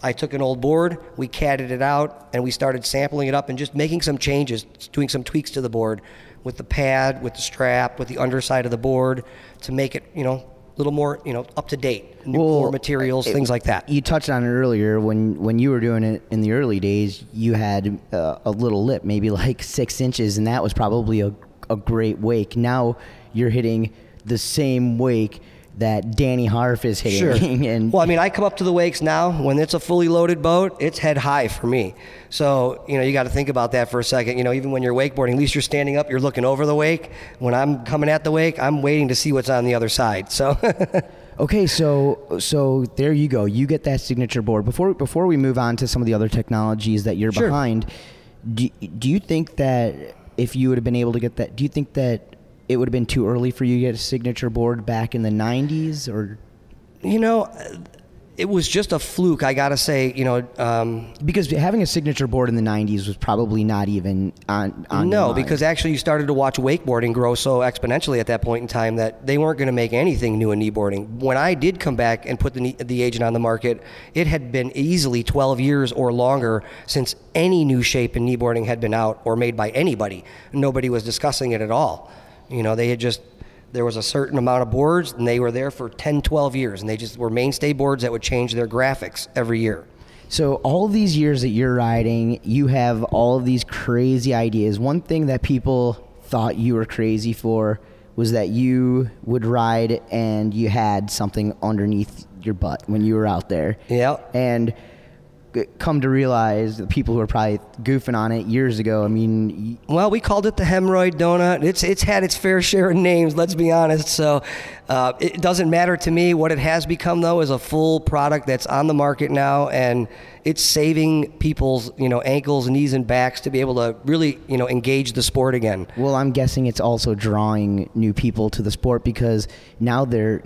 [SPEAKER 18] I took an old board, we catted it out, and we started sampling it up and just making some changes, doing some tweaks to the board with the pad, with the strap, with the underside of the board to make it, you know, little more, you know, up to date, new core materials,
[SPEAKER 1] it-
[SPEAKER 18] things like that.
[SPEAKER 1] You touched on it earlier when when you were doing it in the early days. You had uh, a little lip, maybe like six inches, and that was probably a a great wake. Now you're hitting the same wake that Danny Harf is hitting.
[SPEAKER 18] Sure.
[SPEAKER 1] and
[SPEAKER 18] well, I mean, I come up to the wakes now. When it's a fully loaded boat, it's head high for me. So, you know, you got to think about that for a second. You know, even when you're wakeboarding, at least you're standing up, you're looking over the wake. When I'm coming at the wake, I'm waiting to see what's on the other side. So,
[SPEAKER 1] Okay, so so there you go. You get that signature board. Before before we move on to some of the other technologies that you're
[SPEAKER 18] Sure.
[SPEAKER 1] behind, do, do you think that if you would have been able to get that, do you think that it would have been too early for you to get a signature board back in the 90s or
[SPEAKER 18] you know, it was just a fluke. I got to say, you know, um,
[SPEAKER 1] because having a signature board in the 90s was probably not even on on
[SPEAKER 18] no, because actually you started to watch wakeboarding grow so exponentially at that point in time that they weren't going to make anything new in kneeboarding. When I did come back and put the knee- the agent on the market, it had been easily 12 years or longer since any new shape in kneeboarding had been out or made by anybody. Nobody was discussing it at all. You know, they had just there was a certain amount of boards and they were there for 10, 12 years and they just were mainstay boards that would change their graphics every year.
[SPEAKER 1] So all these years that you're riding, you have all of these crazy ideas. One thing that people thought you were crazy for was that you would ride and you had something underneath your butt when you were out there.
[SPEAKER 18] Yeah.
[SPEAKER 1] And come to realize the people who are probably goofing on it years ago. I mean,
[SPEAKER 18] Well, we called it the hemorrhoid donut. It's it's had its fair share of names. Let's be honest. So uh, it doesn't matter to me. What it has become though is a full product that's on the market now, and it's saving people's you know ankles, knees, and backs to be able to really you know engage the sport again.
[SPEAKER 1] Well, I'm guessing it's also drawing new people to the sport because now they're.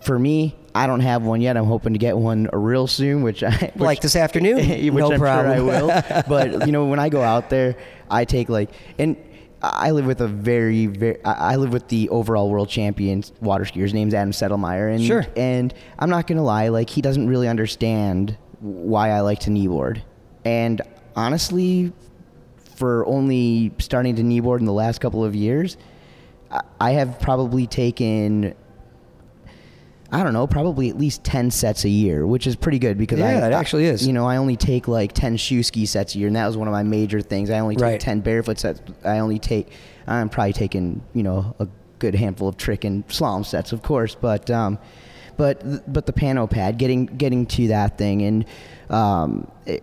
[SPEAKER 1] For me, I don't have one yet. I'm hoping to get one real soon, which I which,
[SPEAKER 18] Like this afternoon?
[SPEAKER 1] which
[SPEAKER 18] No
[SPEAKER 1] I'm
[SPEAKER 18] problem.
[SPEAKER 1] sure I will. but you know, when I go out there, I take like and. I live with a very, very. I live with the overall world champion water skier. His name's Adam Sedlmajer, and
[SPEAKER 18] Sure.
[SPEAKER 1] and I'm not gonna lie, like he doesn't really understand why I like to kneeboard. And honestly, for only starting to kneeboard in the last couple of years, I have probably taken, I don't know, probably at least 10 sets a year, which is pretty good because I,
[SPEAKER 18] Yeah, it actually is.
[SPEAKER 1] You know, I only take like 10 shoe ski sets a year, and that was one of my major things. I only take
[SPEAKER 18] Right.
[SPEAKER 1] 10 barefoot sets. I only take, I'm probably taking, you know, a good handful of trick and slalom sets, of course, but, um, but, but the Panno pad, getting, getting to that thing and, um, it,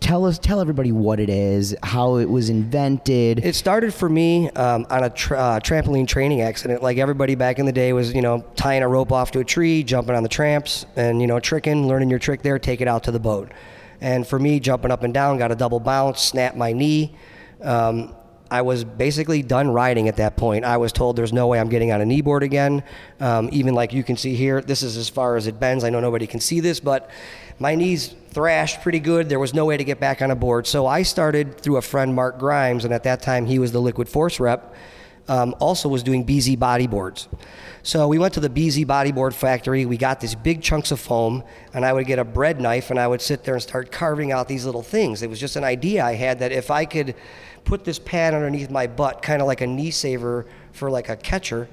[SPEAKER 1] tell us, tell everybody what it is, how it was invented.
[SPEAKER 18] It started for me um, on a tra- uh, trampoline training accident. Like everybody back in the day was, you know, tying a rope off to a tree, jumping on the tramps, and you know, tricking, learning your trick there, take it out to the boat. And for me, jumping up and down, got a double bounce, snapped my knee. Um, I was basically done riding at that point. I was told there's no way I'm getting on a kneeboard again. Um, even like you can see here, this is as far as it bends. I know nobody can see this, but my knees thrashed pretty good. There was no way to get back on a board. So I started through a friend, Mark Grimes, and at that time he was the Liquid Force rep. Um, also was doing BZ bodyboards. So we went to the BZ bodyboard factory. We got these big chunks of foam, and I would get a bread knife and I would sit there and start carving out these little things. It was just an idea I had that if I could put this pad underneath my butt, kind of like a knee saver for like a catcher,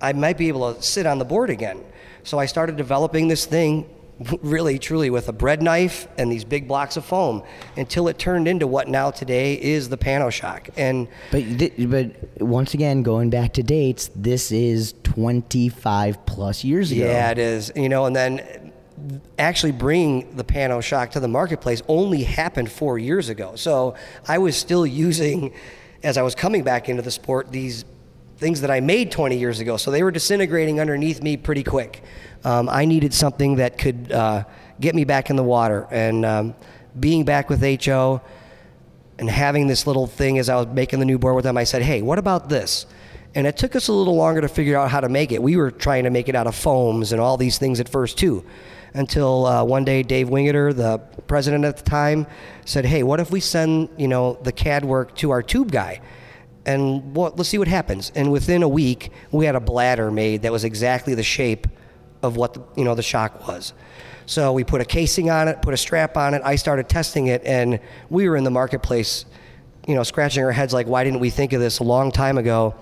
[SPEAKER 18] I might be able to sit on the board again. So I started developing this thing really truly with a bread knife and these big blocks of foam until it turned into what now today is the Panno Shock. And
[SPEAKER 1] But but once again, going back to dates, this is 25 plus years ago.
[SPEAKER 18] Yeah, it is. You know, and then actually bringing the Panno Shock to the marketplace only happened four years ago. So I was still using, as I was coming back into the sport, these things that I made 20 years ago. So they were disintegrating underneath me pretty quick. Um, I needed something that could uh, get me back in the water. And um, being back with HO and having this little thing as I was making the new board with them, I said, hey, what about this? And it took us a little longer to figure out how to make it. We were trying to make it out of foams and all these things at first, too. Until uh, one day, Dave Wingeter, the president at the time, said, "Hey, what if we send you know the CAD work to our tube guy, and let's see what happens." And within a week, we had a bladder made that was exactly the shape of what the, you know the shock was. So we put a casing on it, put a strap on it. I started testing it, and we were in the marketplace, you know, scratching our heads like, why didn't we think of this a long time ago?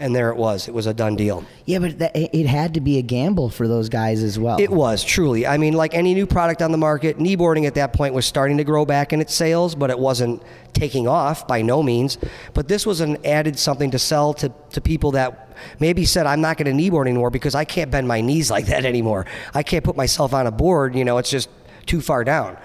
[SPEAKER 18] And there it was. It was a done deal.
[SPEAKER 1] Yeah, but that, it it had to be a gamble for those guys as well.
[SPEAKER 18] It was truly. I mean, like any new product on the market, kneeboarding at that point was starting to grow back in its sales, but it wasn't taking off by no means. But this was an added something to sell to, to people that maybe said, I'm not going to kneeboard anymore because I can't bend my knees like that anymore. I can't put myself on a board, you know, it's just too far down.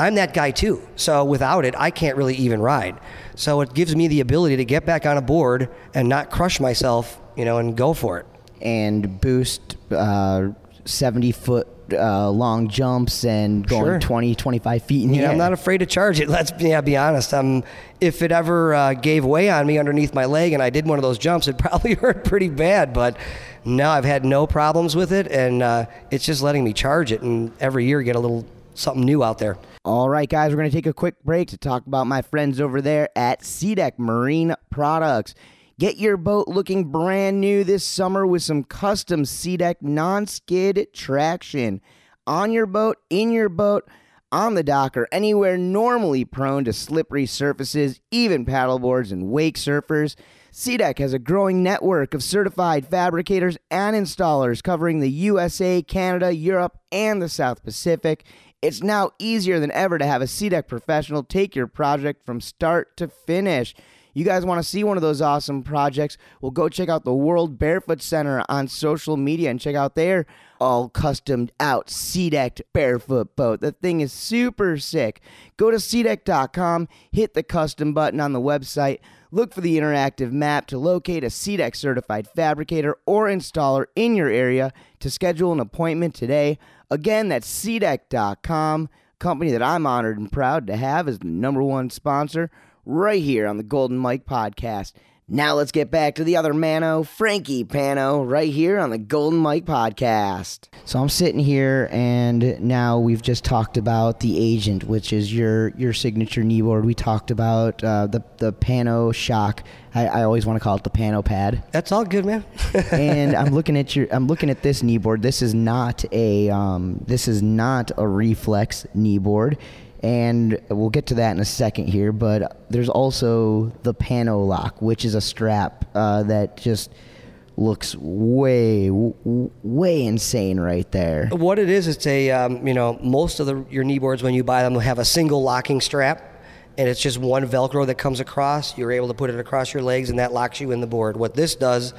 [SPEAKER 18] I'm that guy too. So without it, I can't really even ride. So it gives me the ability to get back on a board and not crush myself, you know, and go for it.
[SPEAKER 1] And boost uh, 70 foot uh, long jumps and going
[SPEAKER 18] Sure.
[SPEAKER 1] 20, 25 feet in the
[SPEAKER 18] Yeah,
[SPEAKER 1] air.
[SPEAKER 18] I'm not afraid to charge it. Let's yeah, be honest. Um, if it ever uh, gave way on me underneath my leg and I did one of those jumps, it probably hurt pretty bad. But no, I've had no problems with it, and uh, it's just letting me charge it, and every year get a little something new out there.
[SPEAKER 1] All right, guys, we're going to take a quick break to talk about my friends over there at SeaDek Marine Products. Get your boat looking brand new this summer with some custom SeaDek non skid traction on your boat, in your boat, on the dock, or anywhere normally prone to slippery surfaces, even paddleboards and wake surfers. SeaDek has a growing network of certified fabricators and installers covering the USA, Canada, Europe, and the South Pacific. It's now easier than ever to have a SeaDek professional take your project from start to finish. You guys want to see one of those awesome projects? Well, go check out the World Barefoot Center on social media and check out their all custom out SeaDecked barefoot boat. The thing is super sick. Go to SeaDek.com, hit the custom button on the website, look for the interactive map to locate a SeaDek certified fabricator or installer in your area to schedule an appointment today. Again, that's SeaDek.com, company that I'm honored and proud to have as the number one sponsor right here on the Golden Mike podcast. Now let's get back to the other Mano, Frankie Panno, right here on the Golden Mike podcast. So I'm sitting here, and now we've just talked about the agent, which is your your signature kneeboard. We talked about uh, the the Panno Shock. I, I always want to call it the Panno Pad.
[SPEAKER 18] That's all good, man.
[SPEAKER 1] and I'm looking at your I'm looking at this kneeboard. This is not a um, this is not a reflex kneeboard and we'll get to that in a second here. But there's also the Panno Lock, which is a strap uh, that just looks way, way insane right there.
[SPEAKER 18] What it is, it's a um, you know most of the your knee boards when you buy them have a single locking strap, and it's just one Velcro that comes across. You're able to put it across your legs, and that locks you in the board. What this does,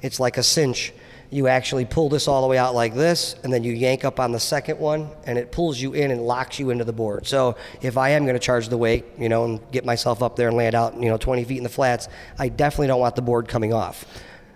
[SPEAKER 18] it's like a cinch you actually pull this all the way out like this, and then you yank up on the second one, and it pulls you in and locks you into the board. So if I am going to charge the weight, you know, and get myself up there and land out, you know, 20 feet in the flats, I definitely don't want the board coming off.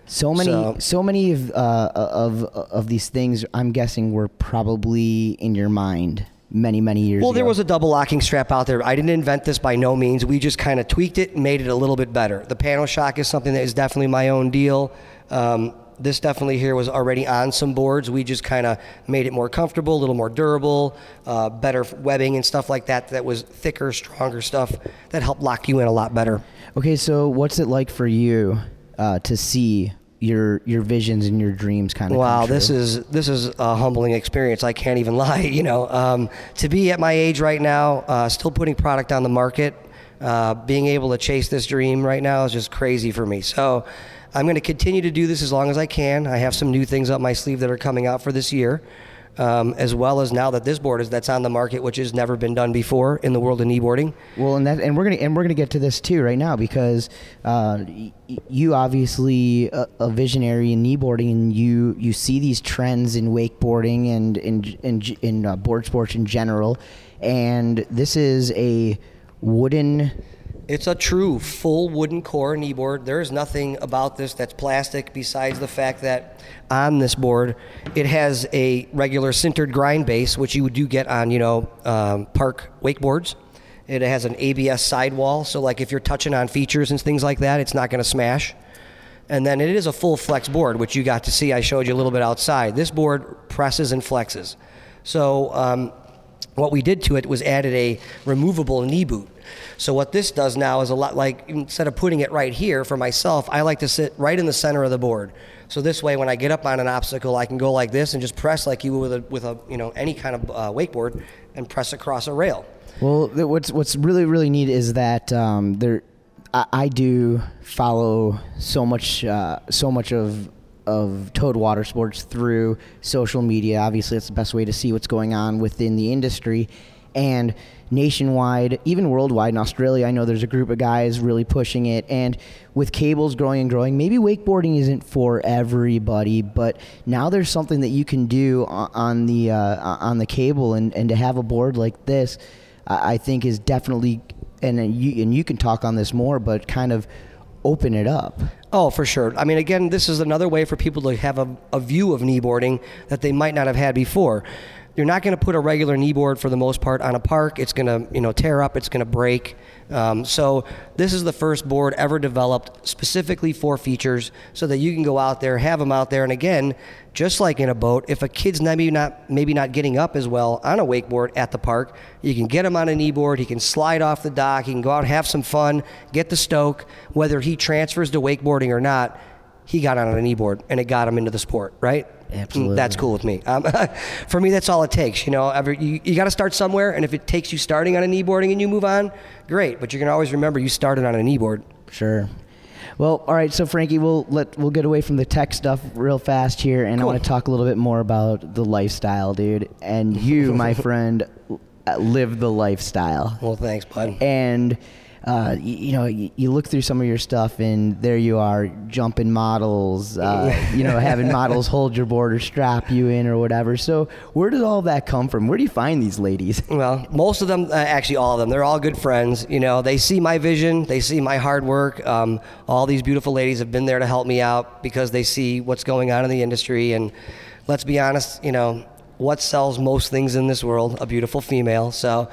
[SPEAKER 1] So many, so, so many of, uh, of of these things. I'm guessing were probably in your mind many many years
[SPEAKER 18] well
[SPEAKER 1] ago.
[SPEAKER 18] there was a double locking strap out there i didn't invent this by no means we just kind of tweaked it and made it a little bit better the Panno Shock is something that is definitely my own deal um, this definitely here was already on some boards. We just kind of made it more comfortable, a little more durable, uh, better webbing and stuff like that. That was thicker, stronger stuff that helped lock you in a lot better.
[SPEAKER 1] Okay, so what's it like for you uh, to see your your visions and your dreams kind of?
[SPEAKER 18] Wow, this is this is a humbling experience. I can't even lie. You know, um, to be at my age right now, uh, still putting product on the market, uh, being able to chase this dream right now is just crazy for me. So. I'm going to continue to do this as long as I can. I have some new things up my sleeve that are coming out for this year. Um, as well as now that this board is that's on the market, which has never been done before in the world of kneeboarding.
[SPEAKER 1] Well, and that and we're gonna and we're gonna get to this too right now because uh, you obviously a, a, visionary in kneeboarding and you you see these trends in wakeboarding and in in in uh, board sports in general, and this is a wooden
[SPEAKER 18] it's a true full wooden core kneeboard. There is nothing about this that's plastic besides the fact that on this board it has a regular sintered grind base, which you do get on, you know, um, park wakeboards. It has an ABS sidewall, so like if you're touching on features and things like that, it's not going to smash. And then it is a full flex board, which you got to see. I showed you a little bit outside. This board presses and flexes. So um, what we did to it was added a removable knee boot. So what this does now is a lot like instead of putting it right here for myself, I like to sit right in the center of the board. So this way, when I get up on an obstacle, I can go like this and just press like you would with a, with a you know any kind of uh, wakeboard and press across a rail.
[SPEAKER 1] Well, what's what's really really neat is that um, there, I, I, do follow so much uh, so much of of Towed Water Sports through social media. Obviously, it's the best way to see what's going on within the industry, and nationwide, even worldwide. In Australia, I know there's a group of guys really pushing it. And with cables growing and growing, maybe wakeboarding isn't for everybody, but now there's something that you can do on the uh, on the cable, and, and to have a board like this, I think is definitely. And you and you can talk on this more, but kind of open it up.
[SPEAKER 18] Oh, for sure. I mean, again, this is another way for people to have a, a view of kneeboarding that they might not have had before. You're not going to put a regular knee board for the most part on a park. It's going to, you know, tear up. It's going to break. Um, so this is the first board ever developed specifically for features, so that you can go out there, have them out there, and again, just like in a boat, if a kid's maybe not maybe not getting up as well on a wakeboard at the park, you can get him on a knee board. He can slide off the dock. He can go out, have some fun, get the stoke. Whether he transfers to wakeboarding or not, he got on a knee board and it got him into the sport, right?
[SPEAKER 1] Absolutely.
[SPEAKER 18] That's cool with me. Um, for me, that's all it takes. You know, every, you, you got to start somewhere, and if it takes you starting on a kneeboarding and you move on, great. But you can always remember you started on a kneeboard.
[SPEAKER 1] Sure. Well, all right. So, Frankie, we'll let we'll get away from the tech stuff real fast here, and cool. I want to talk a little bit more about the lifestyle, dude. And you, my friend, live the lifestyle.
[SPEAKER 18] Well, thanks, bud.
[SPEAKER 1] And uh, you, you know, you, you look through some of your stuff, and there you are, jumping models, uh, you know, having models hold your board or strap you in or whatever. So, where did all that come from? Where do you find these ladies?
[SPEAKER 18] Well, most of them, uh, actually all of them, they're all good friends. You know, they see my vision, they see my hard work. Um, all these beautiful ladies have been there to help me out because they see what's going on in the industry. And let's be honest, you know, what sells most things in this world? A beautiful female. So,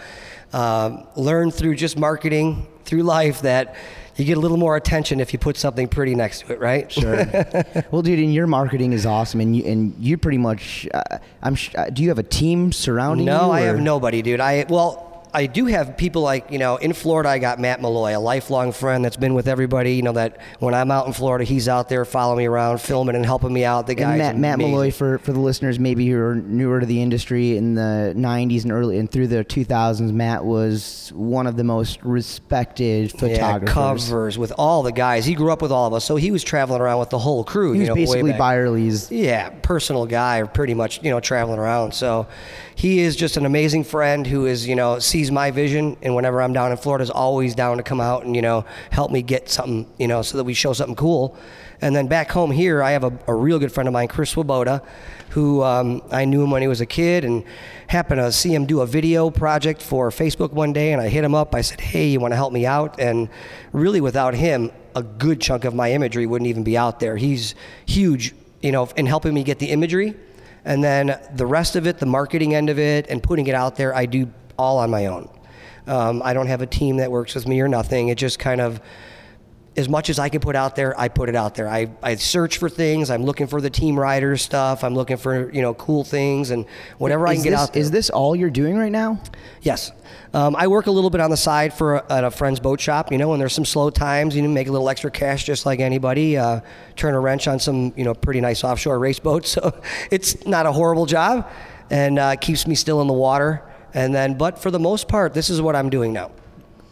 [SPEAKER 18] um, learn through just marketing, through life, that you get a little more attention if you put something pretty next to it, right?
[SPEAKER 1] Sure. well, dude, and your marketing is awesome, and you and you pretty much. Uh, I'm. sh- Uh, do you have a team surrounding you?
[SPEAKER 18] No, I have nobody, dude. I well, I do have people like you know in Florida. I got Matt Malloy, a lifelong friend that's been with everybody. You know that when I'm out in Florida, he's out there following me around, filming and helping me out. The guy,
[SPEAKER 1] And Matt, Matt Malloy, for, for the listeners maybe who are newer to the industry in the 90s and early and through the 2000s, Matt was one of the most respected photographers.
[SPEAKER 18] Yeah, covers with all the guys. He grew up with all of us, so he was traveling around with the whole crew.
[SPEAKER 1] He
[SPEAKER 18] you
[SPEAKER 1] was
[SPEAKER 18] know, way
[SPEAKER 1] basically. Byerly's.
[SPEAKER 18] Yeah, personal guy, pretty much, you know, traveling around. So he is just an amazing friend who is, you know, sees my vision, and whenever I'm down in Florida, is always down to come out and you know help me get something, you know, so that we show something cool. And then back home here, I have a, a real good friend of mine, Chris Swoboda, who um, I knew him when he was a kid, and happened to see him do a video project for Facebook one day, and I hit him up. I said, "Hey, you want to help me out?" And really, without him, a good chunk of my imagery wouldn't even be out there. He's huge, you know, in helping me get the imagery. And then the rest of it, the marketing end of it, and putting it out there, I do all on my own. Um, I don't have a team that works with me or nothing. It just kind of, as much as I can put out there, I put it out there. I, I search for things. I'm looking for the team riders stuff. I'm looking for you know cool things and whatever I
[SPEAKER 1] Is
[SPEAKER 18] can get out there.
[SPEAKER 1] Is this all you're doing right now?
[SPEAKER 18] Yes. Um, I work a little bit on the side for a, at a friend's boat shop. You know, when there's some slow times, you know, make a little extra cash just like anybody. Uh, turn a wrench on some, you know, pretty nice offshore race boats. So it's not a horrible job, and uh, keeps me still in the water. And then, but for the most part, this is what I'm doing now.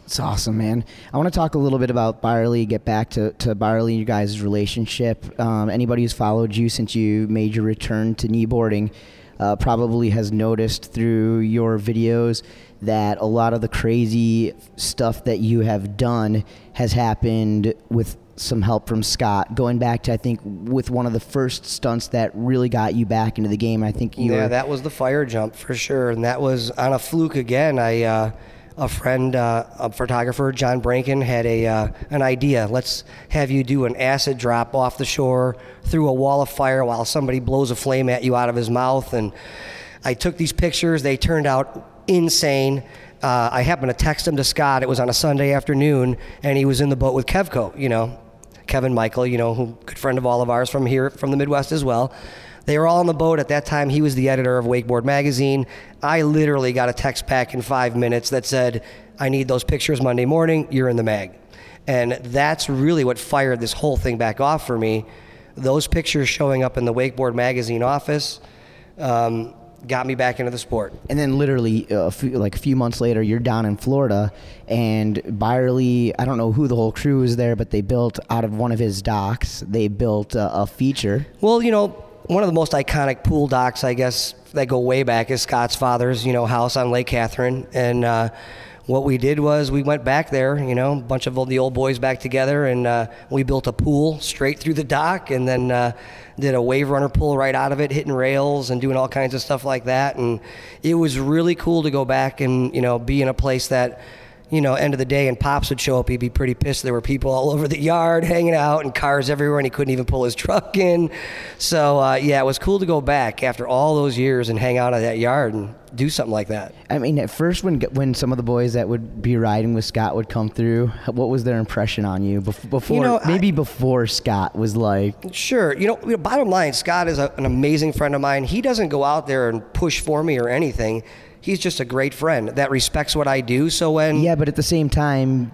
[SPEAKER 1] It's awesome, man. I want to talk a little bit about Byerly, get back to, to Byerly you guys' relationship. Um, anybody who's followed you since you made your return to kneeboarding uh, probably has noticed through your videos that a lot of the crazy stuff that you have done has happened with some help from Scott. Going back to, I think, with one of the first stunts that really got you back into the game. I think you
[SPEAKER 18] yeah,
[SPEAKER 1] were
[SPEAKER 18] that was the fire jump for sure, and that was on a fluke again. I uh, a friend, uh, a photographer, John Branken, had a uh, an idea. Let's have you do an acid drop off the shore through a wall of fire while somebody blows a flame at you out of his mouth. And I took these pictures. They turned out insane. Uh, I happened to text him to Scott. It was on a Sunday afternoon, and he was in the boat with Kevco. You know, Kevin Michel, you know, who good friend of all of ours from here, from the Midwest as well. They were all on the boat at that time. He was the editor of Wakeboard magazine. I literally got a text back in five minutes that said, "I need those pictures Monday morning. You're in the mag," and that's really what fired this whole thing back off for me. Those pictures showing up in the Wakeboard magazine office um, got me back into the sport.
[SPEAKER 1] And then literally uh, a few, like a few months later, you're down in Florida, and Byerly, I don't know who the whole crew was there, but they built out of one of his docks, they built uh, a feature.
[SPEAKER 18] Well, you know, one of the most iconic pool docks, I guess, that go way back is Scott's father's, you know, house on Lake Catherine. And uh, what we did was we went back there, you know, a bunch of the old boys back together, and uh, we built a pool straight through the dock, and then uh, did a wave runner pull right out of it, hitting rails and doing all kinds of stuff like that. And it was really cool to go back and you know be in a place that you know, end of the day, and Pops would show up, he'd be pretty pissed. There were people all over the yard hanging out and cars everywhere, and he couldn't even pull his truck in. So, uh, yeah, it was cool to go back after all those years and hang out at that yard and do something like that.
[SPEAKER 1] I mean, at first, when when some of the boys that would be riding with Scott would come through, what was their impression on you bef- before?
[SPEAKER 18] know, I-
[SPEAKER 1] maybe before Scott was like,
[SPEAKER 18] Sure. You know, you know, bottom line, Scott is a, an amazing friend of mine. He doesn't go out there and push for me or anything. He's just a great friend that respects what I do. So when
[SPEAKER 1] yeah, but at the same time,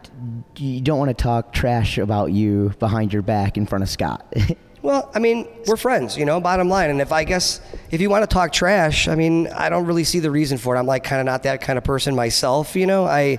[SPEAKER 1] you don't want to talk trash about you behind your back in front of Scott.
[SPEAKER 18] Well, I mean, we're friends, you know, bottom line. And if I guess, if you want to talk trash, I mean, I don't really see the reason for it. I'm like kind of not that kind of person myself, you know. I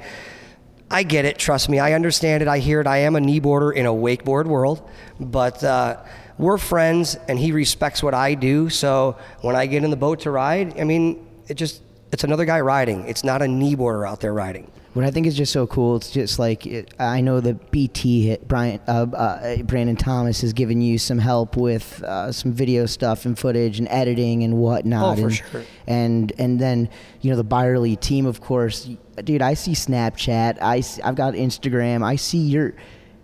[SPEAKER 18] I get it, trust me. I understand it. I hear it. I am a kneeboarder in a wakeboard world, but uh, we're friends and he respects what I do. So when I get in the boat to ride, I mean, it just it's another guy riding. It's not a knee boarder out there riding.
[SPEAKER 1] What I think is just so cool, it's just like it, I know the BT hit Brian uh, uh, Brandon Thomas has given you some help with uh, some video stuff and footage and editing and whatnot.
[SPEAKER 18] Oh, for
[SPEAKER 1] and,
[SPEAKER 18] sure.
[SPEAKER 1] And and then you know the Byerly team, of course. Dude, I see Snapchat. I see, I've got Instagram. I see your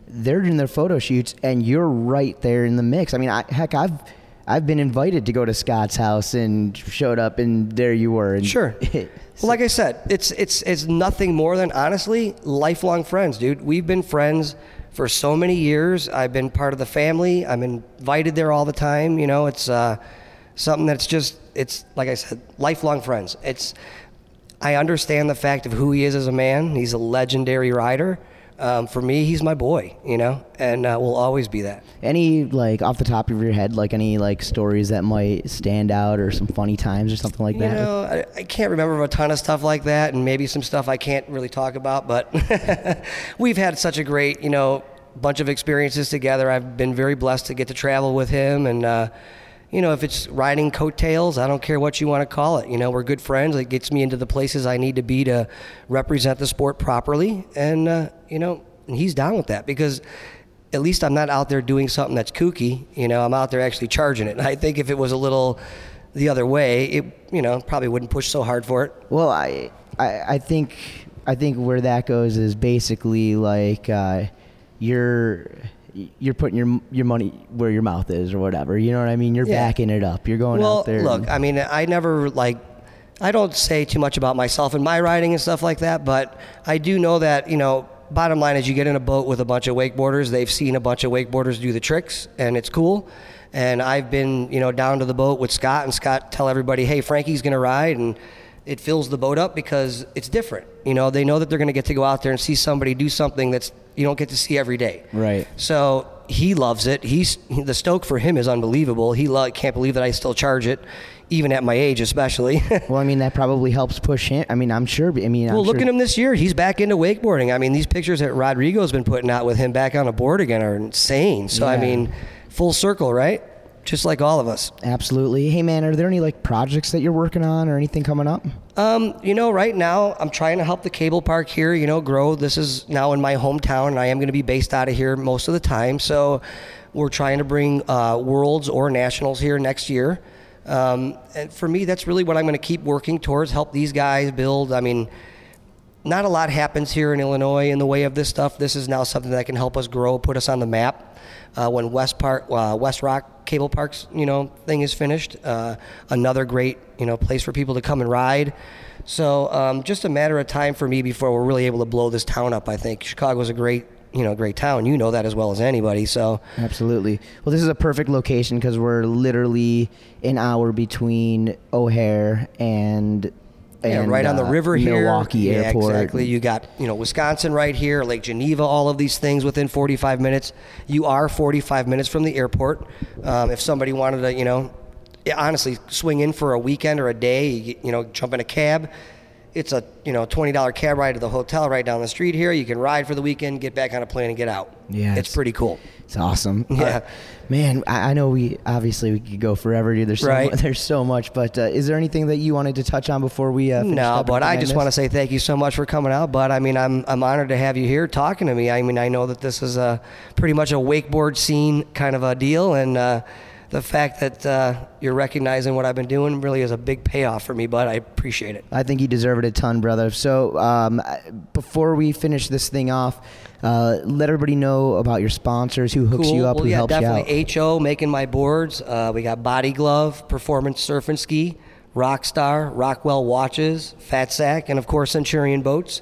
[SPEAKER 1] they're doing their photo shoots, and you're right there in the mix. I mean, I, heck, I've I've been invited to go to Scott's house and showed up, and there you were. And
[SPEAKER 18] Sure. Well, like I said, it's it's it's nothing more than honestly lifelong friends, dude. We've been friends for so many years. I've been part of the family. I'm invited there all the time. You know, it's uh, something that's just it's like I said, lifelong friends. It's I understand the fact of who he is as a man. He's a legendary rider. Um, for me, he's my boy, you know, and uh, will always be that.
[SPEAKER 1] Any like off the top of your head, like any like stories that might stand out, or some funny times, or something like
[SPEAKER 18] You
[SPEAKER 1] that?
[SPEAKER 18] know, I, I can't remember a ton of stuff like that, and maybe some stuff I can't really talk about. But we've had such a great, you know, bunch of experiences together. I've been very blessed to get to travel with him, and uh, you know, if it's riding coattails, I don't care what you want to call it. You know, we're good friends. It gets me into the places I need to be to represent the sport properly, and uh, you know, he's down with that because at least I'm not out there doing something that's kooky. You know, I'm out there actually charging it. And I think if it was a little the other way, it you know probably wouldn't push so hard for it.
[SPEAKER 1] Well, I, I, I think, I think where that goes is basically like uh, you're, you're putting your your money where your mouth is, or whatever. You know what I mean? You're
[SPEAKER 18] Yeah.
[SPEAKER 1] backing it up. You're going
[SPEAKER 18] well,
[SPEAKER 1] out there.
[SPEAKER 18] look, I mean, I never like. I don't say too much about myself and my riding and stuff like that, but I do know that you know. Bottom line is, you get in a boat with a bunch of wakeboarders. They've seen a bunch of wakeboarders do the tricks, and it's cool. And I've been, you know, down to the boat with Scott, and Scott tell everybody, "Hey, Frankie's going to ride," and it fills the boat up because it's different. You know, they know that they're going to get to go out there and see somebody do something that's you don't get to see every day.
[SPEAKER 1] right.
[SPEAKER 18] So he loves it. He's the stoke for him is unbelievable. He lo- can't believe that I still charge it, even at my age, especially.
[SPEAKER 1] Well, I mean, that probably helps push him. I mean, I'm sure. I mean, I'm
[SPEAKER 18] well, look
[SPEAKER 1] sure-
[SPEAKER 18] at him this year. He's back into wakeboarding. I mean, these pictures that Rodrigo's been putting out with him back on a board again are insane. So I mean, full circle, right? Just like all of us.
[SPEAKER 1] Absolutely. Hey, man, are there any like projects that you're working on or anything coming up?
[SPEAKER 18] Um, you know, right now I'm trying to help the cable park here, you know, grow. This is now in my hometown, and I am going to be based out of here most of the time. So we're trying to bring uh, worlds or nationals here next year. Um, and for me, that's really what I'm going to keep working towards. Help these guys build. I mean, not a lot happens here in Illinois in the way of this stuff. This is now something that can help us grow, put us on the map. Uh, when West Park, uh, West Rock Cable Parks, you know, thing is finished, uh, another great, you know, place for people to come and ride. So um, just a matter of time for me before we're really able to blow this town up. I think Chicago's a great, you know, great town. You know that as well as anybody. So
[SPEAKER 1] Absolutely. Well, this is a perfect location because we're literally an hour between O'Hare and.
[SPEAKER 18] Yeah,
[SPEAKER 1] and,
[SPEAKER 18] right on the
[SPEAKER 1] uh,
[SPEAKER 18] river here.
[SPEAKER 1] Milwaukee
[SPEAKER 18] yeah,
[SPEAKER 1] Airport.
[SPEAKER 18] Exactly. You got you know Wisconsin right here, Lake Geneva, all of these things within 45 minutes. You are 45 minutes from the airport. Um, if somebody wanted to, you know, honestly swing in for a weekend or a day, you, you know, jump in a cab. It's a you know twenty dollar cab ride to the hotel right down the street here. You can ride for the weekend, get back on a plane, and get out.
[SPEAKER 1] Yeah,
[SPEAKER 18] it's,
[SPEAKER 1] it's-
[SPEAKER 18] pretty cool.
[SPEAKER 1] It's awesome.
[SPEAKER 18] Yeah.
[SPEAKER 1] Uh, man, I, I know we obviously we could go forever. Dude. There's so
[SPEAKER 18] Right.
[SPEAKER 1] there's so much, but uh, is there anything that you wanted to touch on before we? Uh,
[SPEAKER 18] No,
[SPEAKER 1] up
[SPEAKER 18] but I just want to say thank you so much for coming out. But I mean, I'm I'm honored to have you here talking to me. I mean, I know that this is a pretty much a wakeboard scene kind of a deal, and uh, the fact that uh, you're recognizing what I've been doing really is a big payoff for me. But I appreciate it.
[SPEAKER 1] I think you deserve it a ton, brother. So um, before we finish this thing off, uh, let everybody know about your sponsors, who hooks
[SPEAKER 18] cool.
[SPEAKER 1] you up,
[SPEAKER 18] well,
[SPEAKER 1] who
[SPEAKER 18] yeah,
[SPEAKER 1] helps you out.
[SPEAKER 18] definitely HO making my boards. Uh, we got Body Glove, Performance Surf and Ski, Rockstar, Rockwell Watches, Fat Sac, and of course Centurion Boats.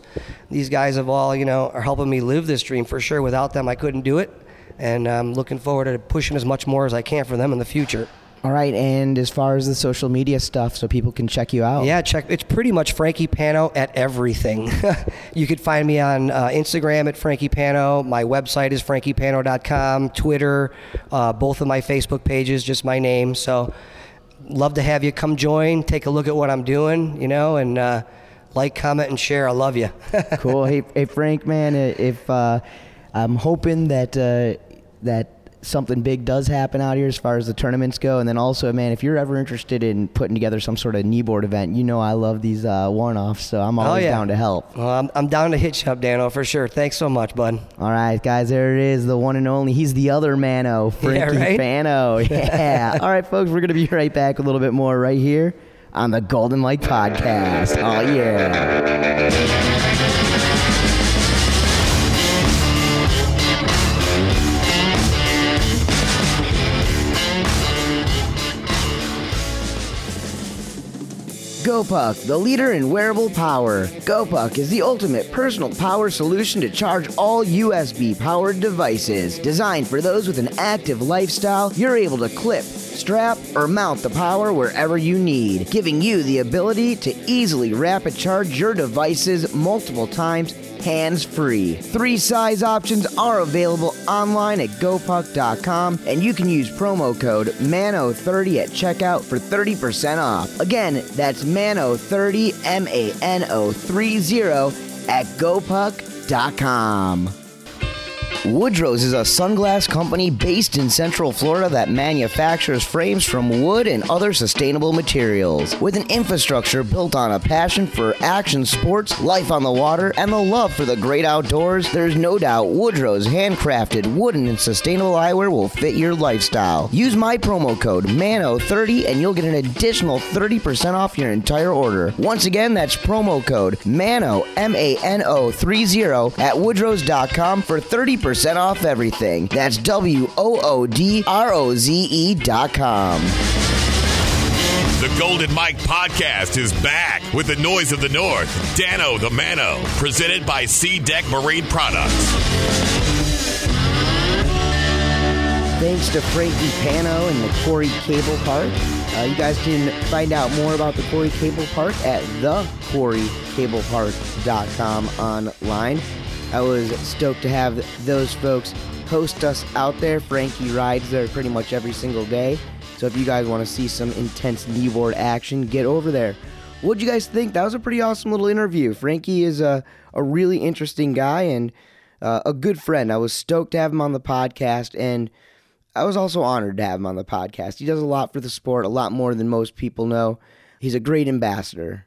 [SPEAKER 18] These guys have all, you know, are helping me live this dream for sure. Without them, I couldn't do it. And I'm looking forward to pushing as much more as I can for them in the future.
[SPEAKER 1] All right, and as far as the social media stuff, so people can check you out.
[SPEAKER 18] Yeah, check. It's pretty much Frankie Panno at everything. you could find me on uh, Instagram at Frankie Panno. My website is frankiepanno.com. Twitter, uh, both of my Facebook pages, just my name. So, love to have you come join, take a look at what I'm doing, you know, and uh, like, comment, and share. I love you.
[SPEAKER 1] cool. Hey, hey, Frank, man, if uh, I'm hoping that uh, that something big does happen out here as far as the tournaments go. And then also, man, if you're ever interested in putting together some sort of kneeboard event, you know I love these uh, one-offs, so I'm always
[SPEAKER 18] oh, yeah.
[SPEAKER 1] down to help.
[SPEAKER 18] Well, I'm, I'm down to hit you up, Dano, for sure. Thanks so much, bud.
[SPEAKER 1] All right, guys, there it is, the one and only. He's the other Mano, Frankie
[SPEAKER 18] Yeah, right?
[SPEAKER 1] Fano. Yeah. All right, folks, we're going to be right back a little bit more right here on the Golden Mike Podcast. Oh, yeah. GoPuck, the leader in wearable power. GoPuck is the ultimate personal power solution to charge all USB powered devices. Designed for those with an active lifestyle, you're able to clip, strap, or mount the power wherever you need, giving you the ability to easily rapid charge your devices multiple times hands free. Three size options are available online at gopuck.com, and you can use promo code MANO30 at checkout for 30% off. Again, that's MANO30, M A N O 30 at gopuck.com. Woodroze is a sunglass company based in Central Florida that manufactures frames from wood and other sustainable materials. With an infrastructure built on a passion for action sports, life on the water, and the love for the great outdoors, there's no doubt Woodroze handcrafted wooden and sustainable eyewear will fit your lifestyle. Use my promo code MANO30 and you'll get an additional 30% off your entire order. Once again, that's promo code MANO, M A N O 30 at woodroze.com for 30% off everything. That's W O O D R O Z E dot com.
[SPEAKER 17] The Golden Mike Podcast is back with the noise of the North, Dano the Mano, presented by SeaDek Marine Products.
[SPEAKER 1] Thanks to Frankie Panno and the Quarry Cable Park. Uh, you guys can find out more about the Quarry Cable Park at thequarrycablepark.com online. I was stoked to have those folks host us out there. Frankie rides there pretty much every single day. So if you guys want to see some intense kneeboard action, get over there. What'd you guys think? That was a pretty awesome little interview. Frankie is a, a really interesting guy and uh, a good friend. I was stoked to have him on the podcast, and I was also honored to have him on the podcast. He does a lot for the sport, a lot more than most people know. He's a great ambassador.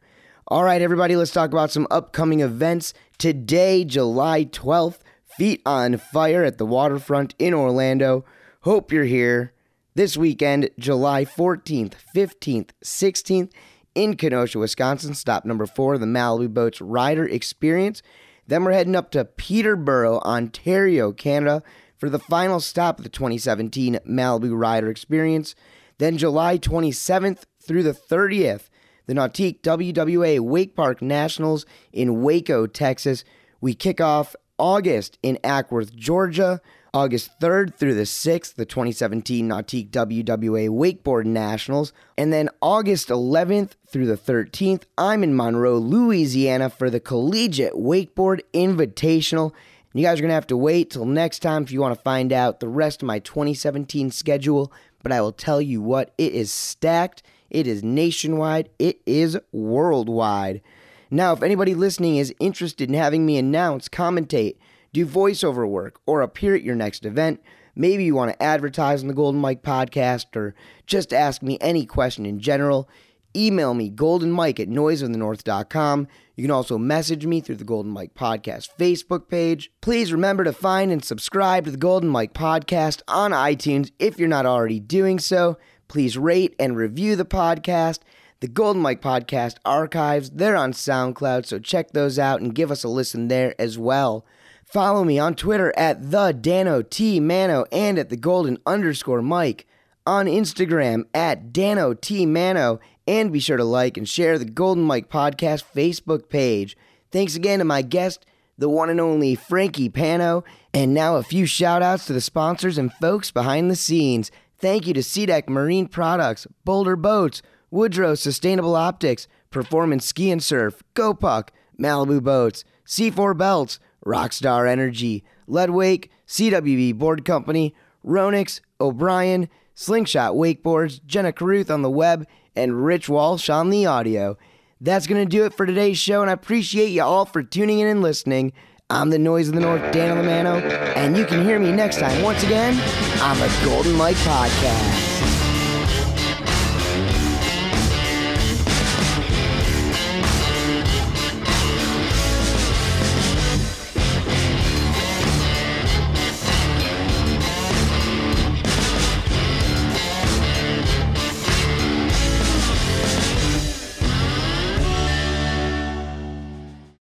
[SPEAKER 1] All right, everybody, let's talk about some upcoming events. Today, July 12th, Feet on Fire at the waterfront in Orlando. Hope you're here. This weekend, July 14th, 15th, 16th, in Kenosha, Wisconsin, stop number four, the Malibu Boats Rider Experience. Then we're heading up to Peterborough, Ontario, Canada, for the final stop of the 2017 Malibu Rider Experience. Then July 27th through the 30th, the Nautique WWA Wake Park Nationals in Waco, Texas. We kick off August in Acworth, Georgia. August 3rd through the 6th, the 2017 Nautique WWA Wakeboard Nationals. And then August 11th through the 13th, I'm in Monroe, Louisiana for the Collegiate Wakeboard Invitational. And you guys are going to have to wait till next time if you want to find out the rest of my 2017 schedule. But I will tell you what, it is stacked, it is nationwide, it is worldwide. Now, if anybody listening is interested in having me announce, commentate, do voiceover work, or appear at your next event, maybe you want to advertise on the Golden Mike podcast, or just ask me any question in general, email me goldenmike at noiseofthenorth.com. You can also message me through the Golden Mike Podcast Facebook page. Please remember to find and subscribe to the Golden Mike Podcast on iTunes if you're not already doing so. Please rate and review the podcast. The Golden Mike Podcast archives, they're on SoundCloud, so check those out and give us a listen there as well. Follow me on Twitter at the Dano T Mano and at the Golden underscore Mike. On Instagram at Dano T Mano and be sure to like and share the Golden Mike Podcast Facebook page. Thanks again to my guest, the one and only Frankie Panno. And now a few shout outs to the sponsors and folks behind the scenes. Thank you to SeaDek Marine Products, Boulder Boats, Woodroze Sustainable Optics, Performance Ski and Surf, GoPuck, Malibu Boats, C4 Belts, Rockstar Energy, Leadwake, CWB Board Company, Ronix, O'Brien, Slingshot Wakeboards, Jenna Caruth on the web, and Rich Walsh on the audio. That's going to do it for today's show, and I appreciate you all for tuning in and listening. I'm the noise of the north, Dan Lamano, and you can hear me next time once again on the Golden Mike Podcast.